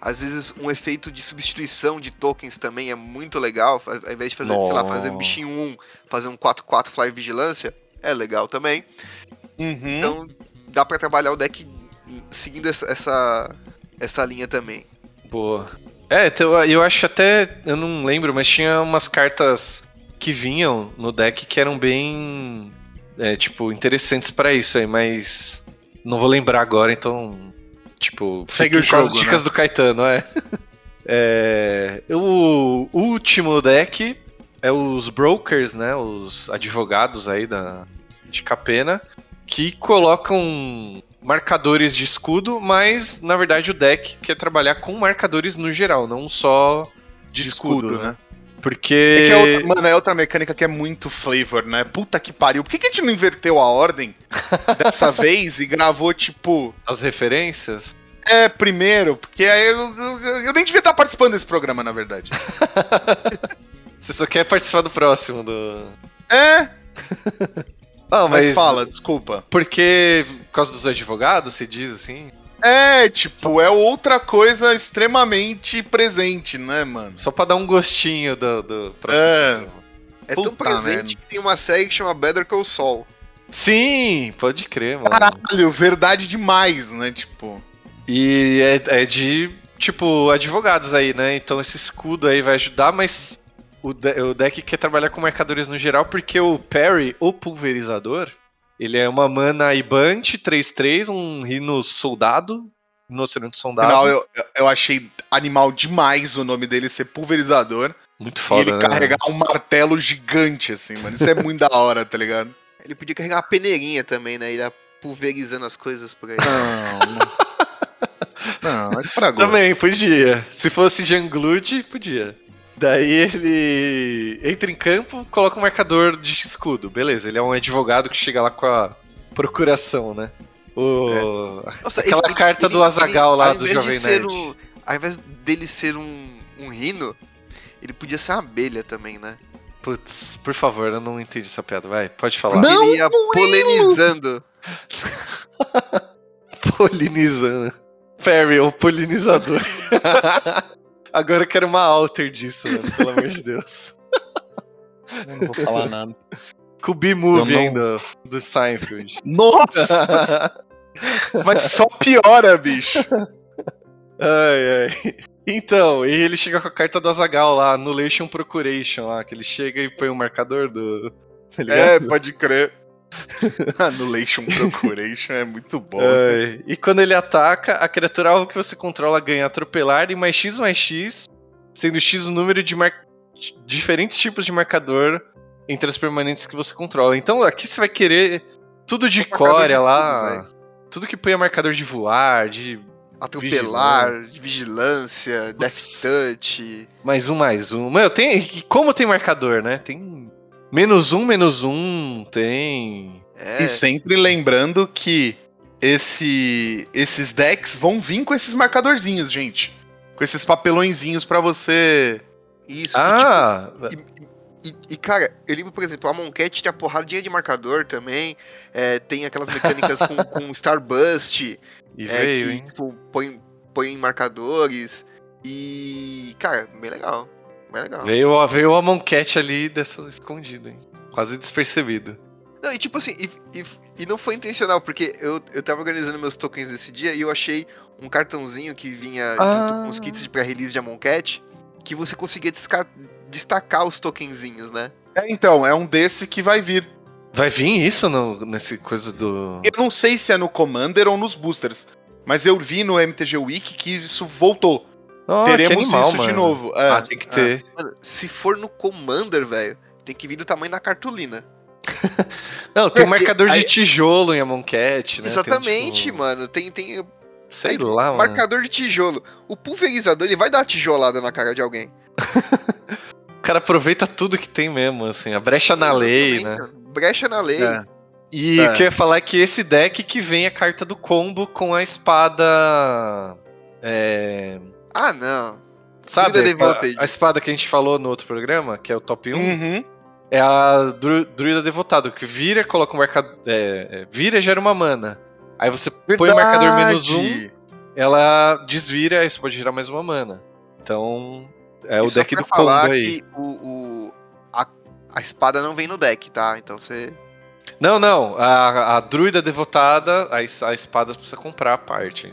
Às vezes um efeito de substituição de tokens também é muito legal. Ao invés de fazer, sei lá, fazer um bichinho 1, fazer um 4-4 Fly Vigilância, é legal também. Uhum. Então dá pra trabalhar o deck seguindo essa, essa, essa linha também. Boa. É, então, eu acho que até. Eu não lembro, mas tinha umas cartas que vinham no deck que eram bem. É, tipo, interessantes pra isso aí, mas. Não vou lembrar agora, então. Tipo, Segue o com as jogo, dicas do Caetano, é. É, O último deck é os brokers, né? Os advogados aí da, de Capena, que colocam marcadores de escudo, mas na verdade o deck quer trabalhar com marcadores no geral, não só de, De escudo, escudo, né? né? Porque. É que é outra, mano, é outra mecânica que é muito flavor, né? Puta que pariu. Por que, que a gente não inverteu a ordem dessa vez e gravou, tipo, As referências. é, primeiro? Porque aí eu, eu, eu nem devia estar participando desse programa, na verdade. Você só quer participar do próximo do. É, Não, mas, fala, desculpa. Porque. Por causa dos advogados, se diz assim? É, tipo, é outra coisa extremamente presente, né, mano? Só pra dar um gostinho do, do. É. É tão Puta presente merda. que tem uma série que chama Better Call Saul. Sim, pode crer, mano. Caralho, verdade demais, né? Tipo. E é, é de, tipo, advogados aí, né? Então esse escudo aí vai ajudar, mas o, de- o deck quer trabalhar com marcadores no geral, porque o Parry, o pulverizador, ele é uma mana Ibante 3-3, um rino soldado, rinoceronte soldado. Afinal, eu, eu achei animal demais o nome dele ser pulverizador. Muito e foda, ele né? carregar um martelo gigante, assim, mano. Isso é muito da hora, tá ligado? Ele podia carregar uma peneirinha também, né? Ele ia pulverizando as coisas por aí. Não, Não, estragou. Também, podia. Se fosse Janglude, podia. Daí ele entra em campo, coloca um marcador de escudo. Beleza, ele é um advogado que chega lá com a procuração, né? O... Nossa, Aquela ele- carta ele- do Azaghal lá ao do Jovem Nerd. um- ao invés dele ser um, um rino, ele podia ser uma abelha também, né? Putz, por favor, eu não entendi essa piada. Vai, pode falar. Não, ele ia polinizando. Polinizando. Perry, o polinizador. Agora eu quero uma alter disso, mano, pelo amor de Deus. Eu não vou falar nada. Com o B-Movie não- ainda, do Seinfeld. Nossa! Mas só piora, bicho. ai, ai. Então, e ele chega com a carta do Azagal lá, Annulation Procuration lá, que ele chega e põe o marcador do. Tá? É, pode crer. Annulation Procuration é muito bom. Ai, E quando ele ataca, a criatura alvo que você controla ganha atropelar e mais X mais X, sendo X o número de mar... diferentes tipos de marcador entre as permanentes que você controla. Então aqui você vai querer tudo de de core tudo, lá. Tudo que põe marcador de voar, de Atropelar, vigilância, death touch. mais um, mais um. Meu, tem. Como tem marcador, né? Tem menos um, menos um, tem. É, E sempre lembrando que esse, esses decks vão vir com esses marcadorzinhos, gente. Com esses papelõezinhos pra você. isso. e, Ah! tipo, e, e, cara, eu lembro, por exemplo, a Moncat tem a porradinha de marcador também. é, tem aquelas mecânicas com, com Starburst. e É, veio, que, hein? tipo, põe, põe marcadores. E, cara, bem legal. Bem legal. Veio, a- veio a Moncat ali dessa escondido, hein? Quase despercebido. Não, e tipo assim, e, e- e não foi intencional, porque eu, eu tava organizando meus tokens esse dia e eu achei um cartãozinho que vinha junto Ah. com os kits de pré-release de Amoncat, que você conseguia destacar os tokenzinhos, né? É, então, é um desse que vai vir. Vai vir isso no, nesse coisa do. Eu não sei se é no Commander ou nos boosters. Mas eu vi no MTG Week que isso voltou. Oh, Teremos animal, isso de mano. novo. É, ah, tem que ter. Mano, se for no Commander, velho, tem que vir do tamanho da cartolina. Não, tem Porque marcador aí- de tijolo em Amoncat, né? Exatamente, Tem, tipo, mano. Tem, tem Sei aí, lá, mano. marcador de tijolo. O pulverizador, ele vai dar uma tijolada na cara de alguém. O cara aproveita tudo que tem mesmo, assim. A brecha na lei, né? Brecha na lei. É. E É. o que eu ia falar é que esse deck que vem a carta do combo com a espada. É. Ah, não. Sabe? A, a espada que a gente falou no outro programa, que é o top 1, Uhum. é a dru, Druida Devotado, que vira, coloca um marcador. É, é, vira e gera uma mana. Aí você põe o marcador menos um, Verdade. ela desvira e você pode gerar mais uma mana. Então. É o deck do falar combo aí. que o, o- a, a espada não vem no deck, tá? Então você. Não, não. A, a druida devotada, a, a espada precisa comprar a parte.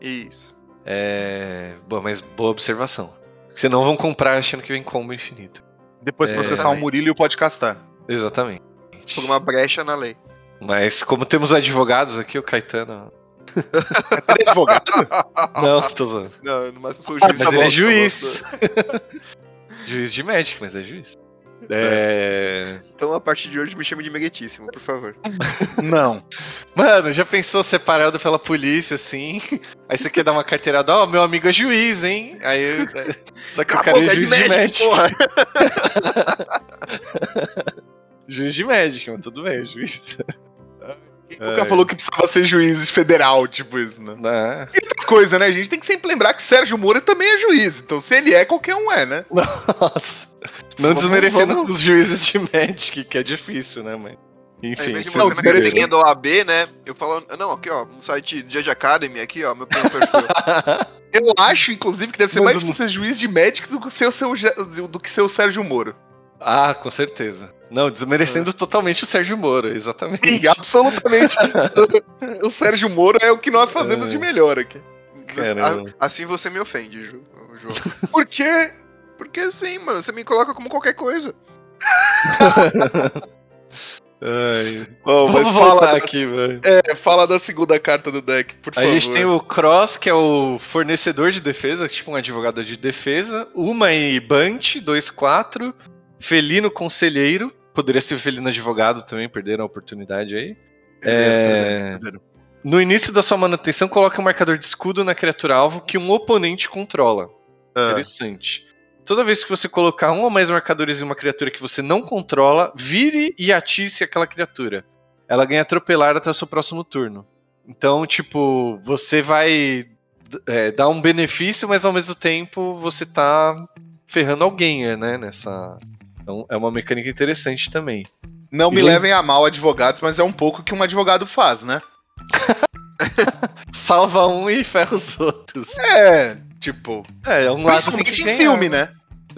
Isso. É. Bom, mas boa observação. Senão vão comprar achando que vem combo infinito. Depois É. processar o Murilo e o pode castar. Exatamente. Por uma brecha na lei. Mas como temos advogados aqui, o Caetano. Ele é advogado? Não, tô zoando. Não, no máximo sou Ah, juiz. mas tá ele é juiz. juiz de Magic, mas é juiz. É. Então a partir de hoje me chame de meretíssimo, por favor. Não. Mano, já pensou separado pela polícia, assim? Aí você quer dar uma carteirada, ó, meu amigo é juiz, hein? Aí. Só que o cara é juiz de porra. Juiz de Magic, mano, tudo bem, juiz. Quem nunca falou que precisava ser juiz federal, tipo isso, né? Né? Outra coisa, né? A gente tem que sempre lembrar que Sérgio Moro também é juiz. Então, se ele é, qualquer um é, né? Nossa. Não desmerecendo vamos- os juízes de Magic, que é difícil, né, mãe? Enfim, não, é mostrar minha desmerecendo. do OAB, né? Eu falo, não, aqui ó, no site Judge Academy, aqui ó, meu perfil. Eu acho, inclusive, que deve ser mais você ser juiz de Magic do que ser o seu, do que ser o Sérgio Moro. Ah, com certeza. Não, desmerecendo totalmente o Sérgio Moro, exatamente. Sim, absolutamente. o Sérgio Moro é o que nós fazemos É. de melhor aqui. Você- Caramba. assim você me ofende, Ju, João. Por quê? Porque sim, mano, você me coloca como qualquer coisa. Ai, Bom, mas Vamos fala voltar da, aqui, velho. é, fala da segunda carta do deck, por A favor. gente tem o Cross, que é o fornecedor de defesa, tipo um advogado de defesa. Uma e Bunt, 2-4. Felino Conselheiro. Poderia ser o Felino Advogado também, perderam a oportunidade aí. Perderam, É. perderam, perderam. No início da sua manutenção, coloque um marcador de escudo na criatura alvo que um oponente controla. Ah, Interessante. Toda vez que você colocar um ou mais marcadores em uma criatura que você não controla, vire e atice aquela criatura. Ela ganha atropelar até o seu próximo turno. Então, tipo, você vai é, dar um benefício, mas ao mesmo tempo você tá ferrando alguém, né? Nessa. Então, é uma mecânica interessante também. não me e- levem a mal, advogados, mas é um pouco o que um advogado faz, né? Salva um e ferra os outros. É, tipo. É, um lado tem Principalmente em filme, né?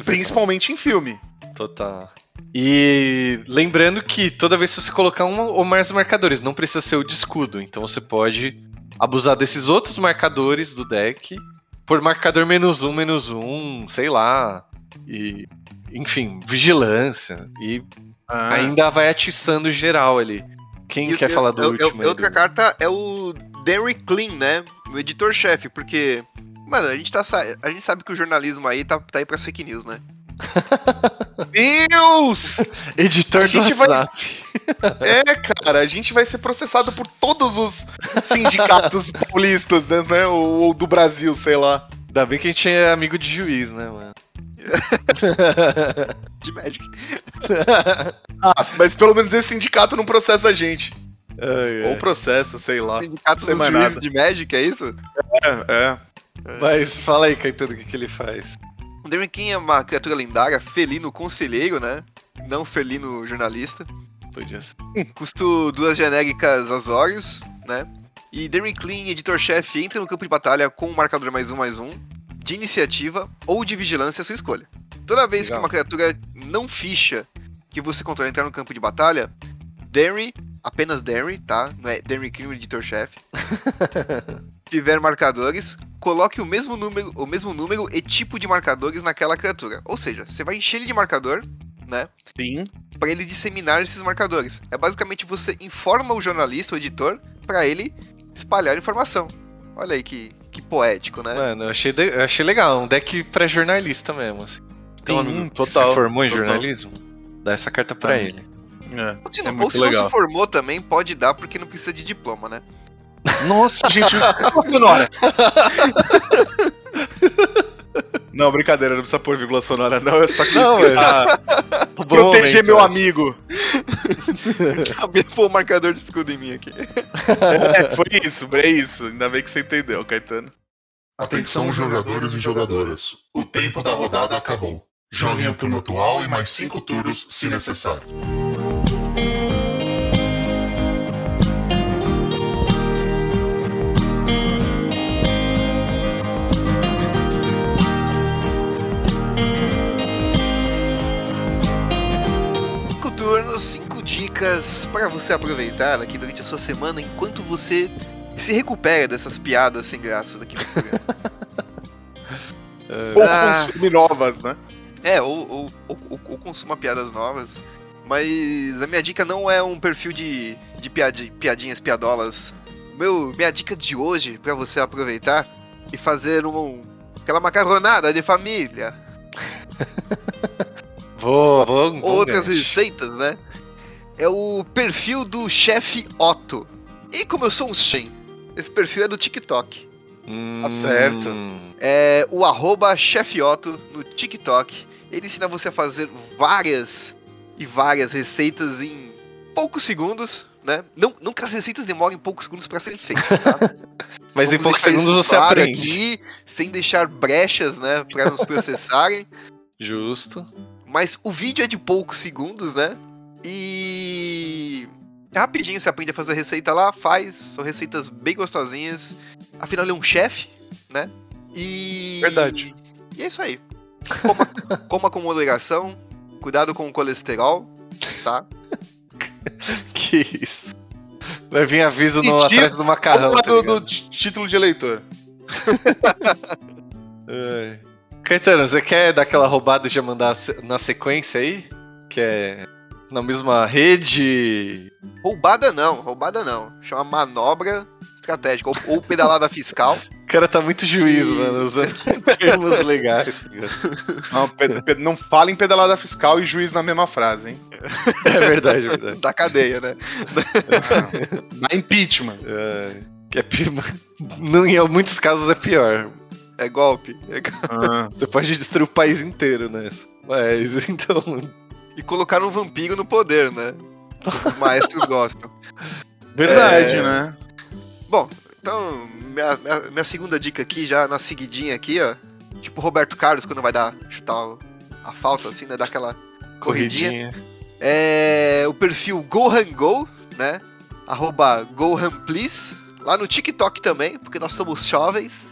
Principalmente em filme. Total. E lembrando que toda vez que você colocar um ou mais marcadores, não precisa ser o de escudo. Então você pode abusar desses outros marcadores do deck por marcador menos um, menos um, sei lá. E, enfim, vigilância. E Ah, ainda vai atiçando geral ali. Quem quer eu- falar do eu- eu- último? aí, outra do- carta é o Derry Clean, né? O editor-chefe, porque. Mano, a gente, tá, sa- a gente sabe que o jornalismo aí tá, tá aí pras fake news, né? Deus! Editor A do gente vai- WhatsApp. É, cara, a gente vai ser processado por todos os sindicatos paulistas, né? né? Ou, ou do Brasil, sei lá. Ainda bem que a gente é amigo de juiz, né, mano? De Magic. Ah, mas pelo menos esse sindicato não processa a gente. Ai, ai. Ou processa, sei lá. Sindicato dos mais juízes nada. de Magic, é isso? É, é. Mas fala aí, Caetano, o que, que ele faz? O Derry Clean é uma criatura lendária, felino conselheiro, né? Não felino jornalista. Podia ser. Custo duas genéricas Azorius, né? E Derry Clean, editor-chefe, entra no campo de batalha com um marcador mais um, mais um, de iniciativa ou de vigilância, a sua escolha. Toda vez Legal. que uma criatura não ficha que você controla entrar no campo de batalha, Derry, apenas Derry, tá? Não é Derry Clean, editor-chefe. tiver marcadores, coloque o mesmo número, o mesmo número e tipo de marcadores naquela criatura. Ou seja, você vai encher ele de marcador, né? Sim. Para ele disseminar esses marcadores. É basicamente você informa o jornalista, o editor, para ele espalhar informação. Olha aí que, que poético, né? Mano, eu achei, de- eu achei legal. Um deck pré-jornalista mesmo, assim. Tem um amigo que total, se formou em total. jornalismo? Dá essa carta pra Ah. ele. É. Ou se, é não, ou muito se não legal. se formou também, pode dar, porque não precisa de diploma, né? Nossa, gente, sonora. Não, brincadeira, não precisa pôr vírgula sonora, não. É só que Não, Bom proteger momento, meu eu amigo. Acabei de pôr o marcador de escudo em mim aqui. É, foi isso, é isso. Ainda bem que você entendeu, Caetano. Atenção, jogadores e jogadoras. O tempo da rodada acabou. Joguem o turno atual e mais cinco turnos, se necessário. Cinco turnos, cinco dicas para você aproveitar aqui durante a sua semana enquanto você se recupera dessas piadas sem graça daqui no programa. Ou Ah. novas, né? É, ou, ou, ou, ou- consuma piadas novas. Mas a minha dica não é um perfil de, de piadi- piadinhas, piadolas. Meu, minha dica de hoje, pra você aproveitar e fazer um, aquela macarronada de família. Vou, vou. um bom Outras receitas, né? É o perfil do chefe Otto. E como eu sou um shen, esse perfil é do TikTok. Hum, Tá certo. É o arroba chefe Otto no TikTok. Ele ensina você a fazer várias e várias receitas em poucos segundos, né? Não, não que as receitas demorem poucos segundos para serem feitas, tá? Mas em Vamos poucos deixar segundos você claro aprende. Aqui, sem deixar brechas, né, para nos processarem. Justo. Mas o vídeo é de poucos segundos, né? E é rapidinho você aprende a fazer a receita lá, faz, são receitas bem gostosinhas. Afinal, ele é um chefe, né? E. Verdade. E é isso aí. Coma, coma com moderação, cuidado com o colesterol, tá? Que isso. Vai vir aviso no, atrás do macarrão. Tá do, título de eleitor. Caetano, você quer dar aquela roubada de já mandar na sequência aí? Que é na mesma rede. Roubada não, roubada não. Chama manobra estratégica, ou, ou pedalada fiscal. cara tá muito juiz, mano, usando termos legais. tá? Não, não fala em pedalada fiscal e juiz na mesma frase, hein? É verdade, é verdade. Da cadeia, né? Na impeachment. É, que é pi- não, em muitos casos é pior. É golpe. É Ah, Você pode destruir o país inteiro nessa. Mas então. E colocar um vampiro no poder, né? Os maestros gostam. verdade, É. né? Bom, então, minha, minha, minha segunda dica aqui, já na seguidinha aqui, ó. Tipo Roberto Carlos, quando vai dar, chutar a falta, assim, né? Dar aquela corridinha. Corridinha. É o perfil Gohan Go, né? Arroba Gohan Please. Lá no TikTok também, porque nós somos jovens.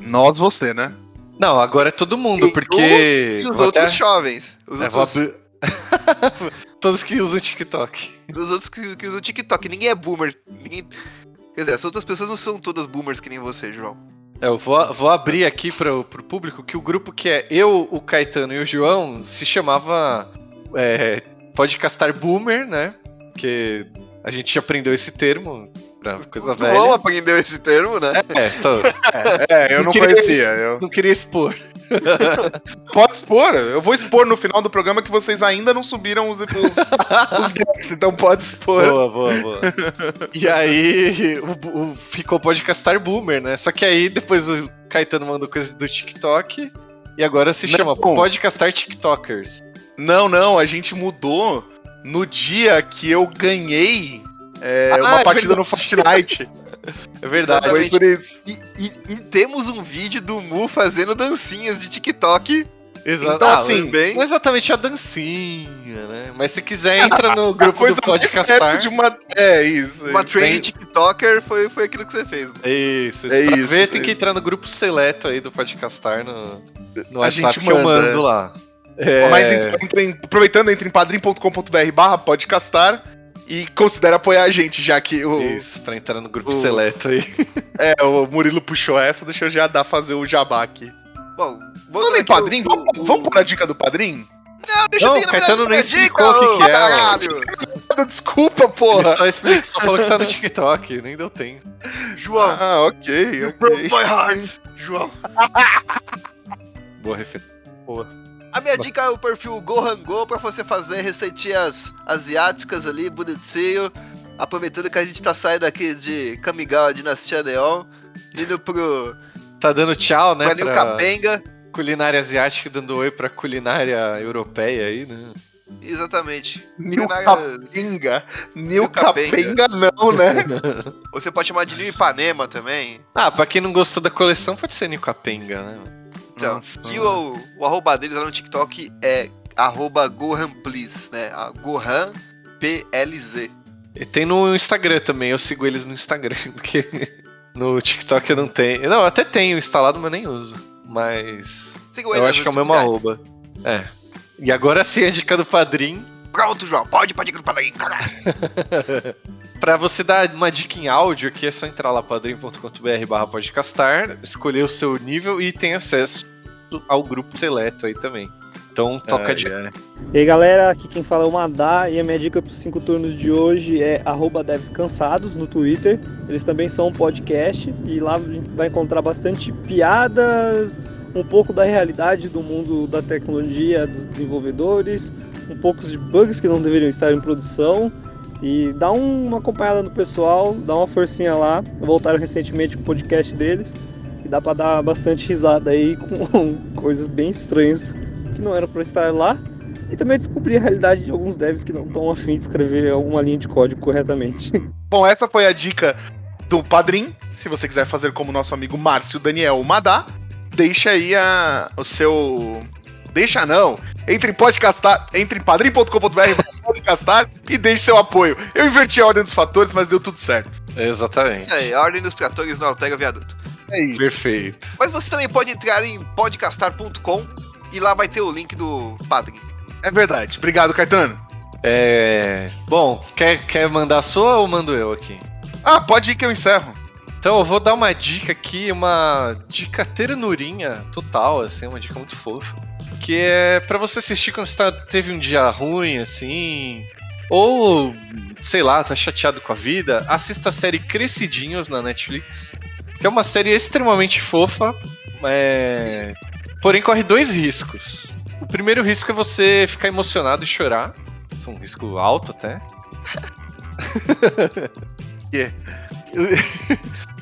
Nós, você, né? Não, agora é todo mundo, E porque. E os vou outros até- jovens. Os É, vou outros, abrir- Todos que usam TikTok. os outros que, que usam TikTok. Ninguém é boomer. Ninguém... Quer dizer, as outras pessoas não são todas boomers que nem você, João. É, eu vou, vou abrir aqui pro, pro público que o grupo que é eu, o Caetano e o João se chamava é, Podcastar Boomer, né? Porque a gente aprendeu esse termo pra coisa o João velha. aprendeu esse termo, né? É, tô, É, eu Não não queria- conhecia. Eu... não queria expor. Pode expor. Eu vou expor no final do programa que vocês ainda não subiram os, os, os decks, então pode expor. Boa, boa, boa. E aí o, o- ficou Podcastar Boomer, né? Só que aí depois o Caetano mandou coisa do TikTok e agora se Não. chama Podcastar TikTokers. Não, não, a gente mudou no dia que eu ganhei é, Ah, uma é partida no verdade. Fortnite. É verdade. Foi por isso. E, e- e temos um vídeo do Mu fazendo dancinhas de TikTok. Exato. Então, Ah, assim, bem. Não é exatamente a dancinha, né? Mas se quiser, entra no grupo do Podcastar. de uma. É isso. Uma isso. trend bem- TikToker foi, foi aquilo que você fez. Mu. Isso, isso. É pra isso, ver, tem é que isso. entrar no grupo seleto aí do Podcastar no, no A WhatsApp gente que eu manda, mando é. lá. É, Mas entra em- aproveitando, entre em padrim.com.br barra podcastar e considere apoiar a gente, já que o, Isso, pra entrar no grupo o- seleto aí. é, o Murilo puxou essa, deixa eu já dar fazer o jabá aqui. Bom, Manda em aqui o-? Vamos, o- vamos pôr a dica do padrim? Não, deixa Não, eu ter o Caetano nem minha explicou o que que é, caralho. Desculpa, Ele porra! só, explica, só falou que tá no TikTok, nem deu tempo. João, Ah, ok, you broke ok. my heart. João. Boa referência. A minha dica é o perfil Gohan Go pra você fazer receitinhas asiáticas ali, bonitinho. Aproveitando que a gente tá saindo aqui de Kamigawa Dinastia Neon, indo pro Tá dando tchau, né? Pra Capenga. culinária asiática, dando oi pra culinária europeia aí, né? Exatamente. New Capenga. New New Capenga. Capenga não, né? Você pode chamar de New Ipanema também. Ah, pra quem não gostou da coleção, pode ser Nicapenga, né? Então, Nossa. e o, o arroba deles lá no TikTok é arroba Gohan Please, né? A Gohan PLZ. E tem no Instagram também, eu sigo eles no Instagram, porque no TikTok eu não tenho. Não, até tenho instalado, mas nem uso. Mas. Siga Eu acho que é o mesmo sociais. arroba. É. E agora sim a dica do padrinho. Pronto, João. Pode, pode ir para aí, caralho. Pra você dar uma dica em áudio aqui, é só entrar lá padrim.com.br barra podcastar, escolher o seu nível e tem acesso ao grupo seleto aí também. Então toca Ai, de. ai. E aí galera, aqui quem fala é o Madá e a minha dica para os cinco turnos de hoje é arroba devscansados no Twitter. Eles também são um podcast e lá a gente vai encontrar bastante piadas, um pouco da realidade do mundo da tecnologia, dos desenvolvedores, um pouco de bugs que não deveriam estar em produção. E dá um- uma acompanhada no pessoal, dá uma forcinha lá. Voltaram recentemente com o podcast deles dá para dar bastante risada aí com coisas bem estranhas que não eram para estar lá e também descobrir a realidade de alguns devs que não estão afim de escrever alguma linha de código corretamente. Bom, essa foi a dica do Padrim. Se você quiser fazer como nosso amigo Márcio Daniel Madá, deixa aí a, o seu. Deixa não. Entre em podcastar, entre em padrim.com.br podcastar e deixe seu apoio. Eu inverti a ordem dos fatores, mas deu tudo certo. Exatamente. Isso aí, a Ordem dos Tratores não altera viaduto. É isso. Perfeito. Mas você também pode entrar em podcastar.com e lá vai ter o link do Padre. É verdade. Obrigado, Caetano. É. Bom, quer, quer mandar a sua ou mando eu aqui? Ah, pode ir que eu encerro. Então eu vou dar uma dica aqui, uma dica ternurinha total, assim, uma dica muito fofa. Que é pra você assistir quando você tá- teve um dia ruim, assim. Ou, sei lá, tá chateado com a vida, assista a série Crescidinhos na Netflix. Que é uma série extremamente fofa, é... porém corre dois riscos. O primeiro risco é você ficar emocionado e chorar. Isso é um risco alto até. Yeah.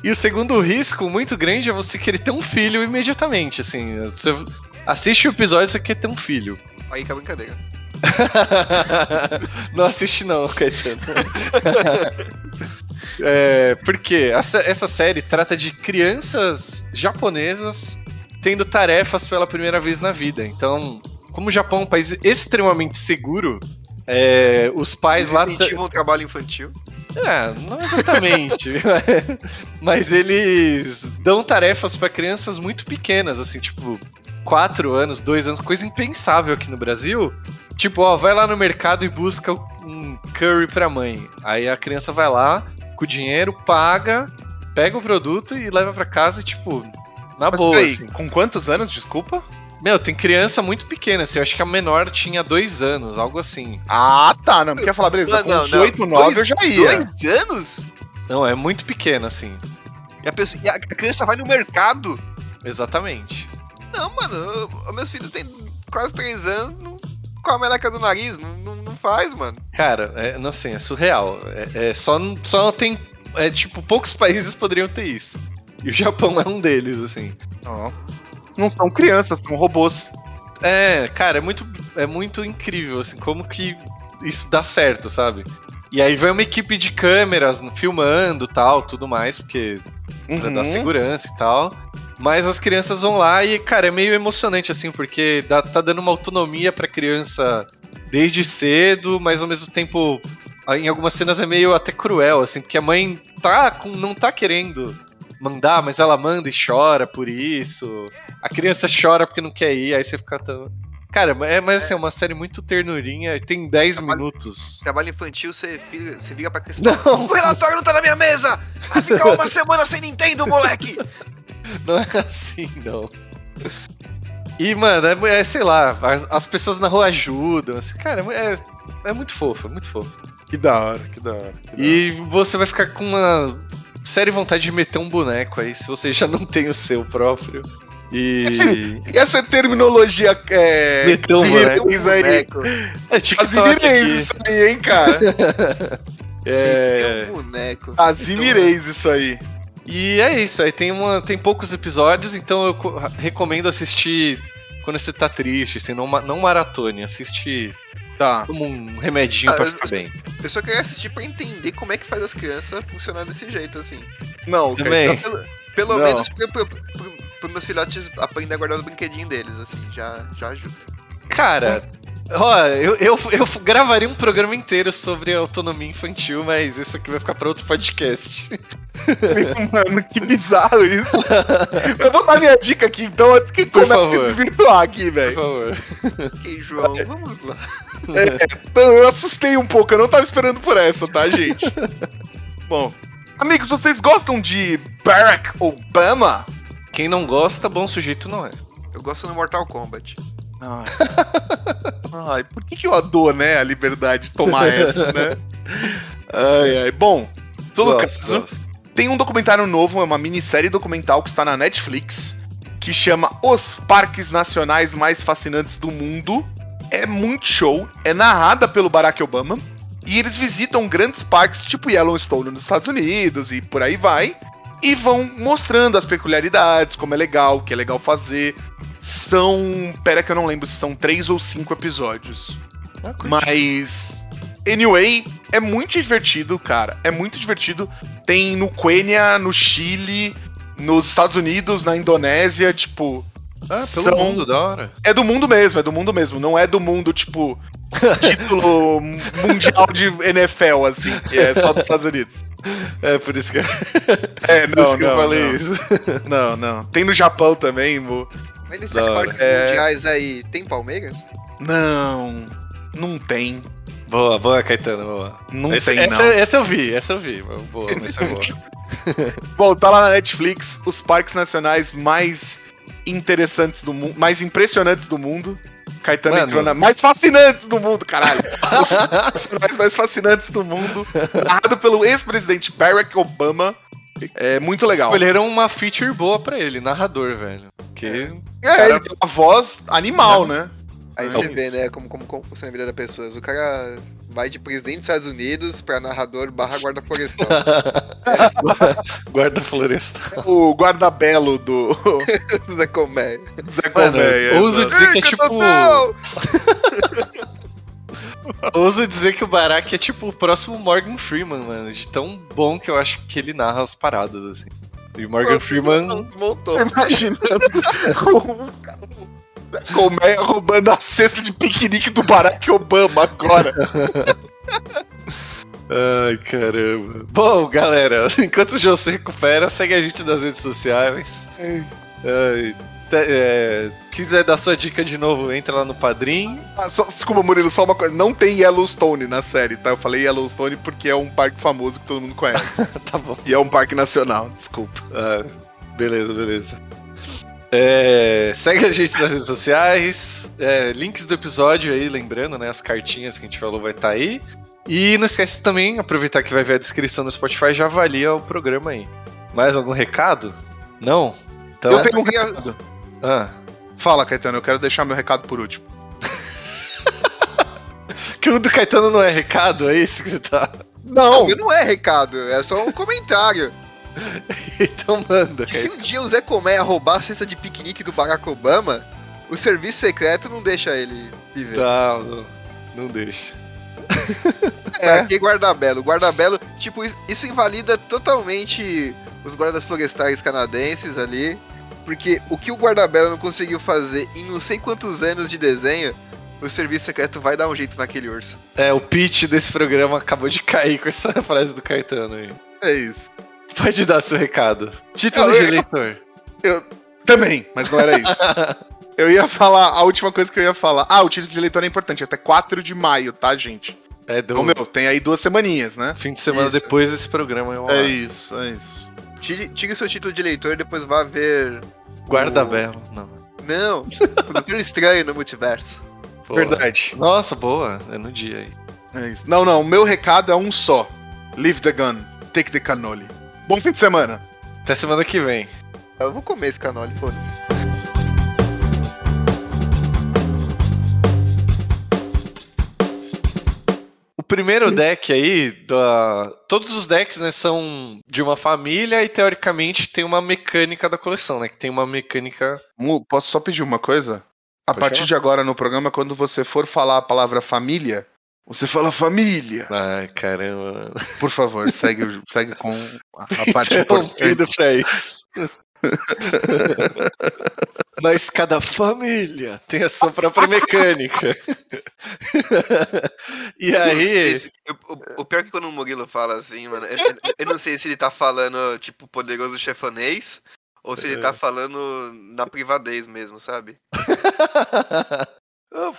E o segundo risco muito grande é você querer ter um filho imediatamente, assim. Você assiste o episódio e você quer ter um filho. Aí que é brincadeira. não assiste não, Caetano. é, porque essa, essa série trata de crianças japonesas tendo tarefas pela primeira vez na vida. Então, como o Japão é um país extremamente seguro, é, os pais lá... Eles incentivam o trabalho infantil. É, não exatamente. mas eles dão tarefas para crianças muito pequenas, assim, tipo, 4 anos, 2 anos, coisa impensável aqui no Brasil. Tipo, ó, vai lá no mercado e busca um curry pra mãe. Aí a criança vai lá, com o dinheiro, paga, pega o produto e leva pra casa, tipo, na Mas boa, peraí, assim. com quantos anos, desculpa? Meu, tem criança muito pequena, assim, eu acho que a menor tinha 2 anos, algo assim. Ah, tá, não, quer falar, beleza, Não, com não, 18, não. 9 eu Dois- já ia. Dois anos? Não, é muito pequena, assim. E a, pessoa, e a criança vai no mercado? Exatamente. Não, mano, eu- os meus filhos têm quase 3 anos, não, com a meleca do nariz, não, não, não faz, mano. Cara, é, não assim, é surreal. É, é só, só tem. É tipo, poucos países poderiam ter isso. E o Japão é um deles, assim. Nossa. Não são crianças, são robôs. É, cara, é muito, é muito incrível, assim, como que isso dá certo, sabe? E aí vai uma equipe de câmeras filmando tal, tudo mais, porque pra dar Uhum. segurança e tal. Mas as crianças vão lá e, cara, é meio emocionante, assim, porque dá- tá dando uma autonomia pra criança desde cedo, mas ao mesmo tempo, em algumas cenas é meio até cruel, assim, porque a mãe tá com, não tá querendo mandar, mas ela manda e chora por isso. A criança chora porque não quer ir, aí você fica tão. Cara, é, mas assim, é uma série muito ternurinha, tem 10 Trabalho- minutos. Trabalho infantil, você vira, você vira pra criança e Não. O relatório não tá na minha mesa! Vai ficar uma semana sem Nintendo, moleque! Não é assim, não. E, mano, é, é, sei lá, as, as pessoas na rua ajudam. Assim, cara, é, é muito fofo, é muito fofo. Que da hora, que da hora. que da E você vai ficar com uma séria vontade de meter um boneco aí, se você já não tem o seu próprio. E. Esse- essa terminologia é. Meteu um Casimires aí. boneco. É aqui. isso aí, hein, cara? É. Tem um boneco. Isso aí. E é isso, aí tem, uma, tem poucos episódios, então eu co- recomendo assistir quando você tá triste, assim, não, não maratone, assiste Tá. como um remedinho Ah, pra eu- ficar bem. Eu só queria assistir pra entender como é que faz as crianças funcionar desse jeito, assim. Não, Também. Pelo, pelo Não. menos pra, pra, pra- pra meus filhotes aprender a guardar os brinquedinhos deles, assim, já, já ajuda. Cara, ó, eu, eu, eu gravaria um programa inteiro sobre autonomia infantil, mas isso aqui vai ficar pra outro podcast. Mano, que bizarro isso. Eu vou dar minha dica aqui, então, antes que Por comece a se desvirtuar aqui, Por velho. favor. Ok, João, vamos lá. É, então, eu assustei um pouco, eu não tava esperando por essa, tá, gente? Bom, amigos, vocês gostam de Barack Obama? Quem não gosta, bom sujeito não é. Eu gosto do Mortal Kombat. Ai, Ai, por que, que eu adoro, né, a liberdade de tomar essa, né? Ai, ai. Bom, todo Gosto, caso, gosto. tem um documentário novo, é uma minissérie documental que está na Netflix, que chama Os Parques Nacionais Mais Fascinantes do Mundo. É muito show, é narrada pelo Barack Obama, e eles visitam grandes parques tipo Yellowstone nos Estados Unidos e por aí vai, e vão mostrando as peculiaridades, como é legal, o que é legal fazer. São. Pera que eu não lembro se são três ou cinco episódios. Ah. Mas. Anyway, é muito divertido, cara. É muito divertido. Tem no Quênia, no Chile, nos Estados Unidos, na Indonésia, tipo. Ah, pelo são- mundo, da hora. É do mundo mesmo, é do mundo mesmo. Não é do mundo, tipo, título mundial de NFL, assim, que é só dos Estados Unidos. É, por isso que, É, por não, isso que eu não, falei não. isso. Não, não. Tem no Japão também, mo. Mas nesses Da parques É. mundiais aí, tem Palmeiras? Não, não tem. Boa, boa, Caetano, boa. Não essa, tem, essa, não. essa eu vi, essa eu vi. Boa, essa é boa. Bom, tá lá na Netflix os parques nacionais mais interessantes do mundo, mais impressionantes do mundo. Caetano Mano. entrou na mais fascinantes do mundo, caralho. Os parques nacionais mais fascinantes do mundo, narrado pelo ex-presidente Barack Obama. É muito legal. Escolheram uma feature boa pra ele, narrador, velho. Porque. É, Cara- ele tem uma voz animal, né? Aí É você vê, né, como, como, como funciona a vida das pessoas. O cara vai de presidente dos Estados Unidos pra narrador barra guarda florestal. Guarda floresta. O guarda-belo do Zé Comé. Zé Colmeia. ouso dizer que é tipo. Ouso dizer que o Barack é tipo o próximo Morgan Freeman, mano. De tão bom que eu acho que ele narra as paradas, assim. E o Morgan Freeman. Desmontou. Imaginando o Colmeia roubando a cesta de piquenique do Barack Obama agora. Ai, caramba. Bom, galera, enquanto o João se recupera, segue a gente nas redes sociais. Ai, te- é, quiser dar sua dica de novo, entra lá no Padrim. Ah, só- desculpa, Murilo, só uma coisa. Não tem Yellowstone na série, tá? Eu falei Yellowstone porque é um parque famoso que todo mundo conhece. tá bom. e é um parque nacional, desculpa. Ah, beleza, beleza. É, segue a gente nas redes sociais. é, links do episódio aí, lembrando, né? As cartinhas que a gente falou vai estar aí. E não esquece também, aproveitar que vai ver a descrição do Spotify, já avalia o programa aí. Mais algum recado? Não? Então, eu tenho um queria- recado. Ah, Fala, Caetano, eu quero deixar meu recado por último. que o do Caetano não é recado, é isso que você tá. Não! Não, não é recado, é só um comentário. então manda. Se um dia o Zé Comé roubar a cesta de piquenique do Barack Obama, o serviço secreto não deixa ele viver. Não, não, não deixa. Pra que guarda-belo? Guarda-belo, tipo, isso invalida totalmente os guardas florestais canadenses ali. Porque o que o guarda-belo não conseguiu fazer em não sei quantos anos de desenho, o serviço secreto vai dar um jeito naquele urso. É, o pitch desse programa acabou de cair com essa frase do Caetano aí. É isso. Pode dar seu recado. Título Não, de eu- eleitor. Também, mas não era isso. Eu ia falar, a última coisa que eu ia falar. Ah, o título de eleitor é importante, até 4 de maio, tá, gente? É do Então, meu, tem aí duas semaninhas, né? fim de semana Isso. depois desse programa. Eu É isso, é isso. Tire, tire seu título de eleitor e depois vá ver. Guarda-belo. Não. Não, o Doutor Estranho no multiverso. Pô. Verdade. Nossa, boa. É no dia aí. É isso. Não, não, o meu recado é um só. Leave the gun, take the cannoli. Bom fim de semana. Até semana que vem. Eu vou comer esse canole, foda-se. Primeiro deck aí, da... todos os decks né, são de uma família e teoricamente tem uma mecânica da coleção, né? Que tem uma mecânica. Mu, posso só pedir uma coisa? A Pode partir falar. de agora no programa, quando você for falar a palavra família, você fala família. Ai, caramba. Por favor, segue, segue com a, a parte importante. pra isso. Mas cada família tem a sua própria mecânica. e aí. Esse- o, o- o pior é que quando o Murilo fala assim, mano, eu, eu- não sei se ele tá falando, tipo, poderoso chefonês, ou se ele tá falando na privadez mesmo, sabe?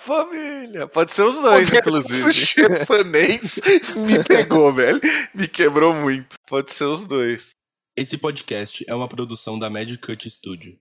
Família. Pode ser os dois, Esse inclusive. chefanês me pegou, velho. Me quebrou muito. Pode ser os dois. Esse podcast é uma produção da Magic Cut Studio.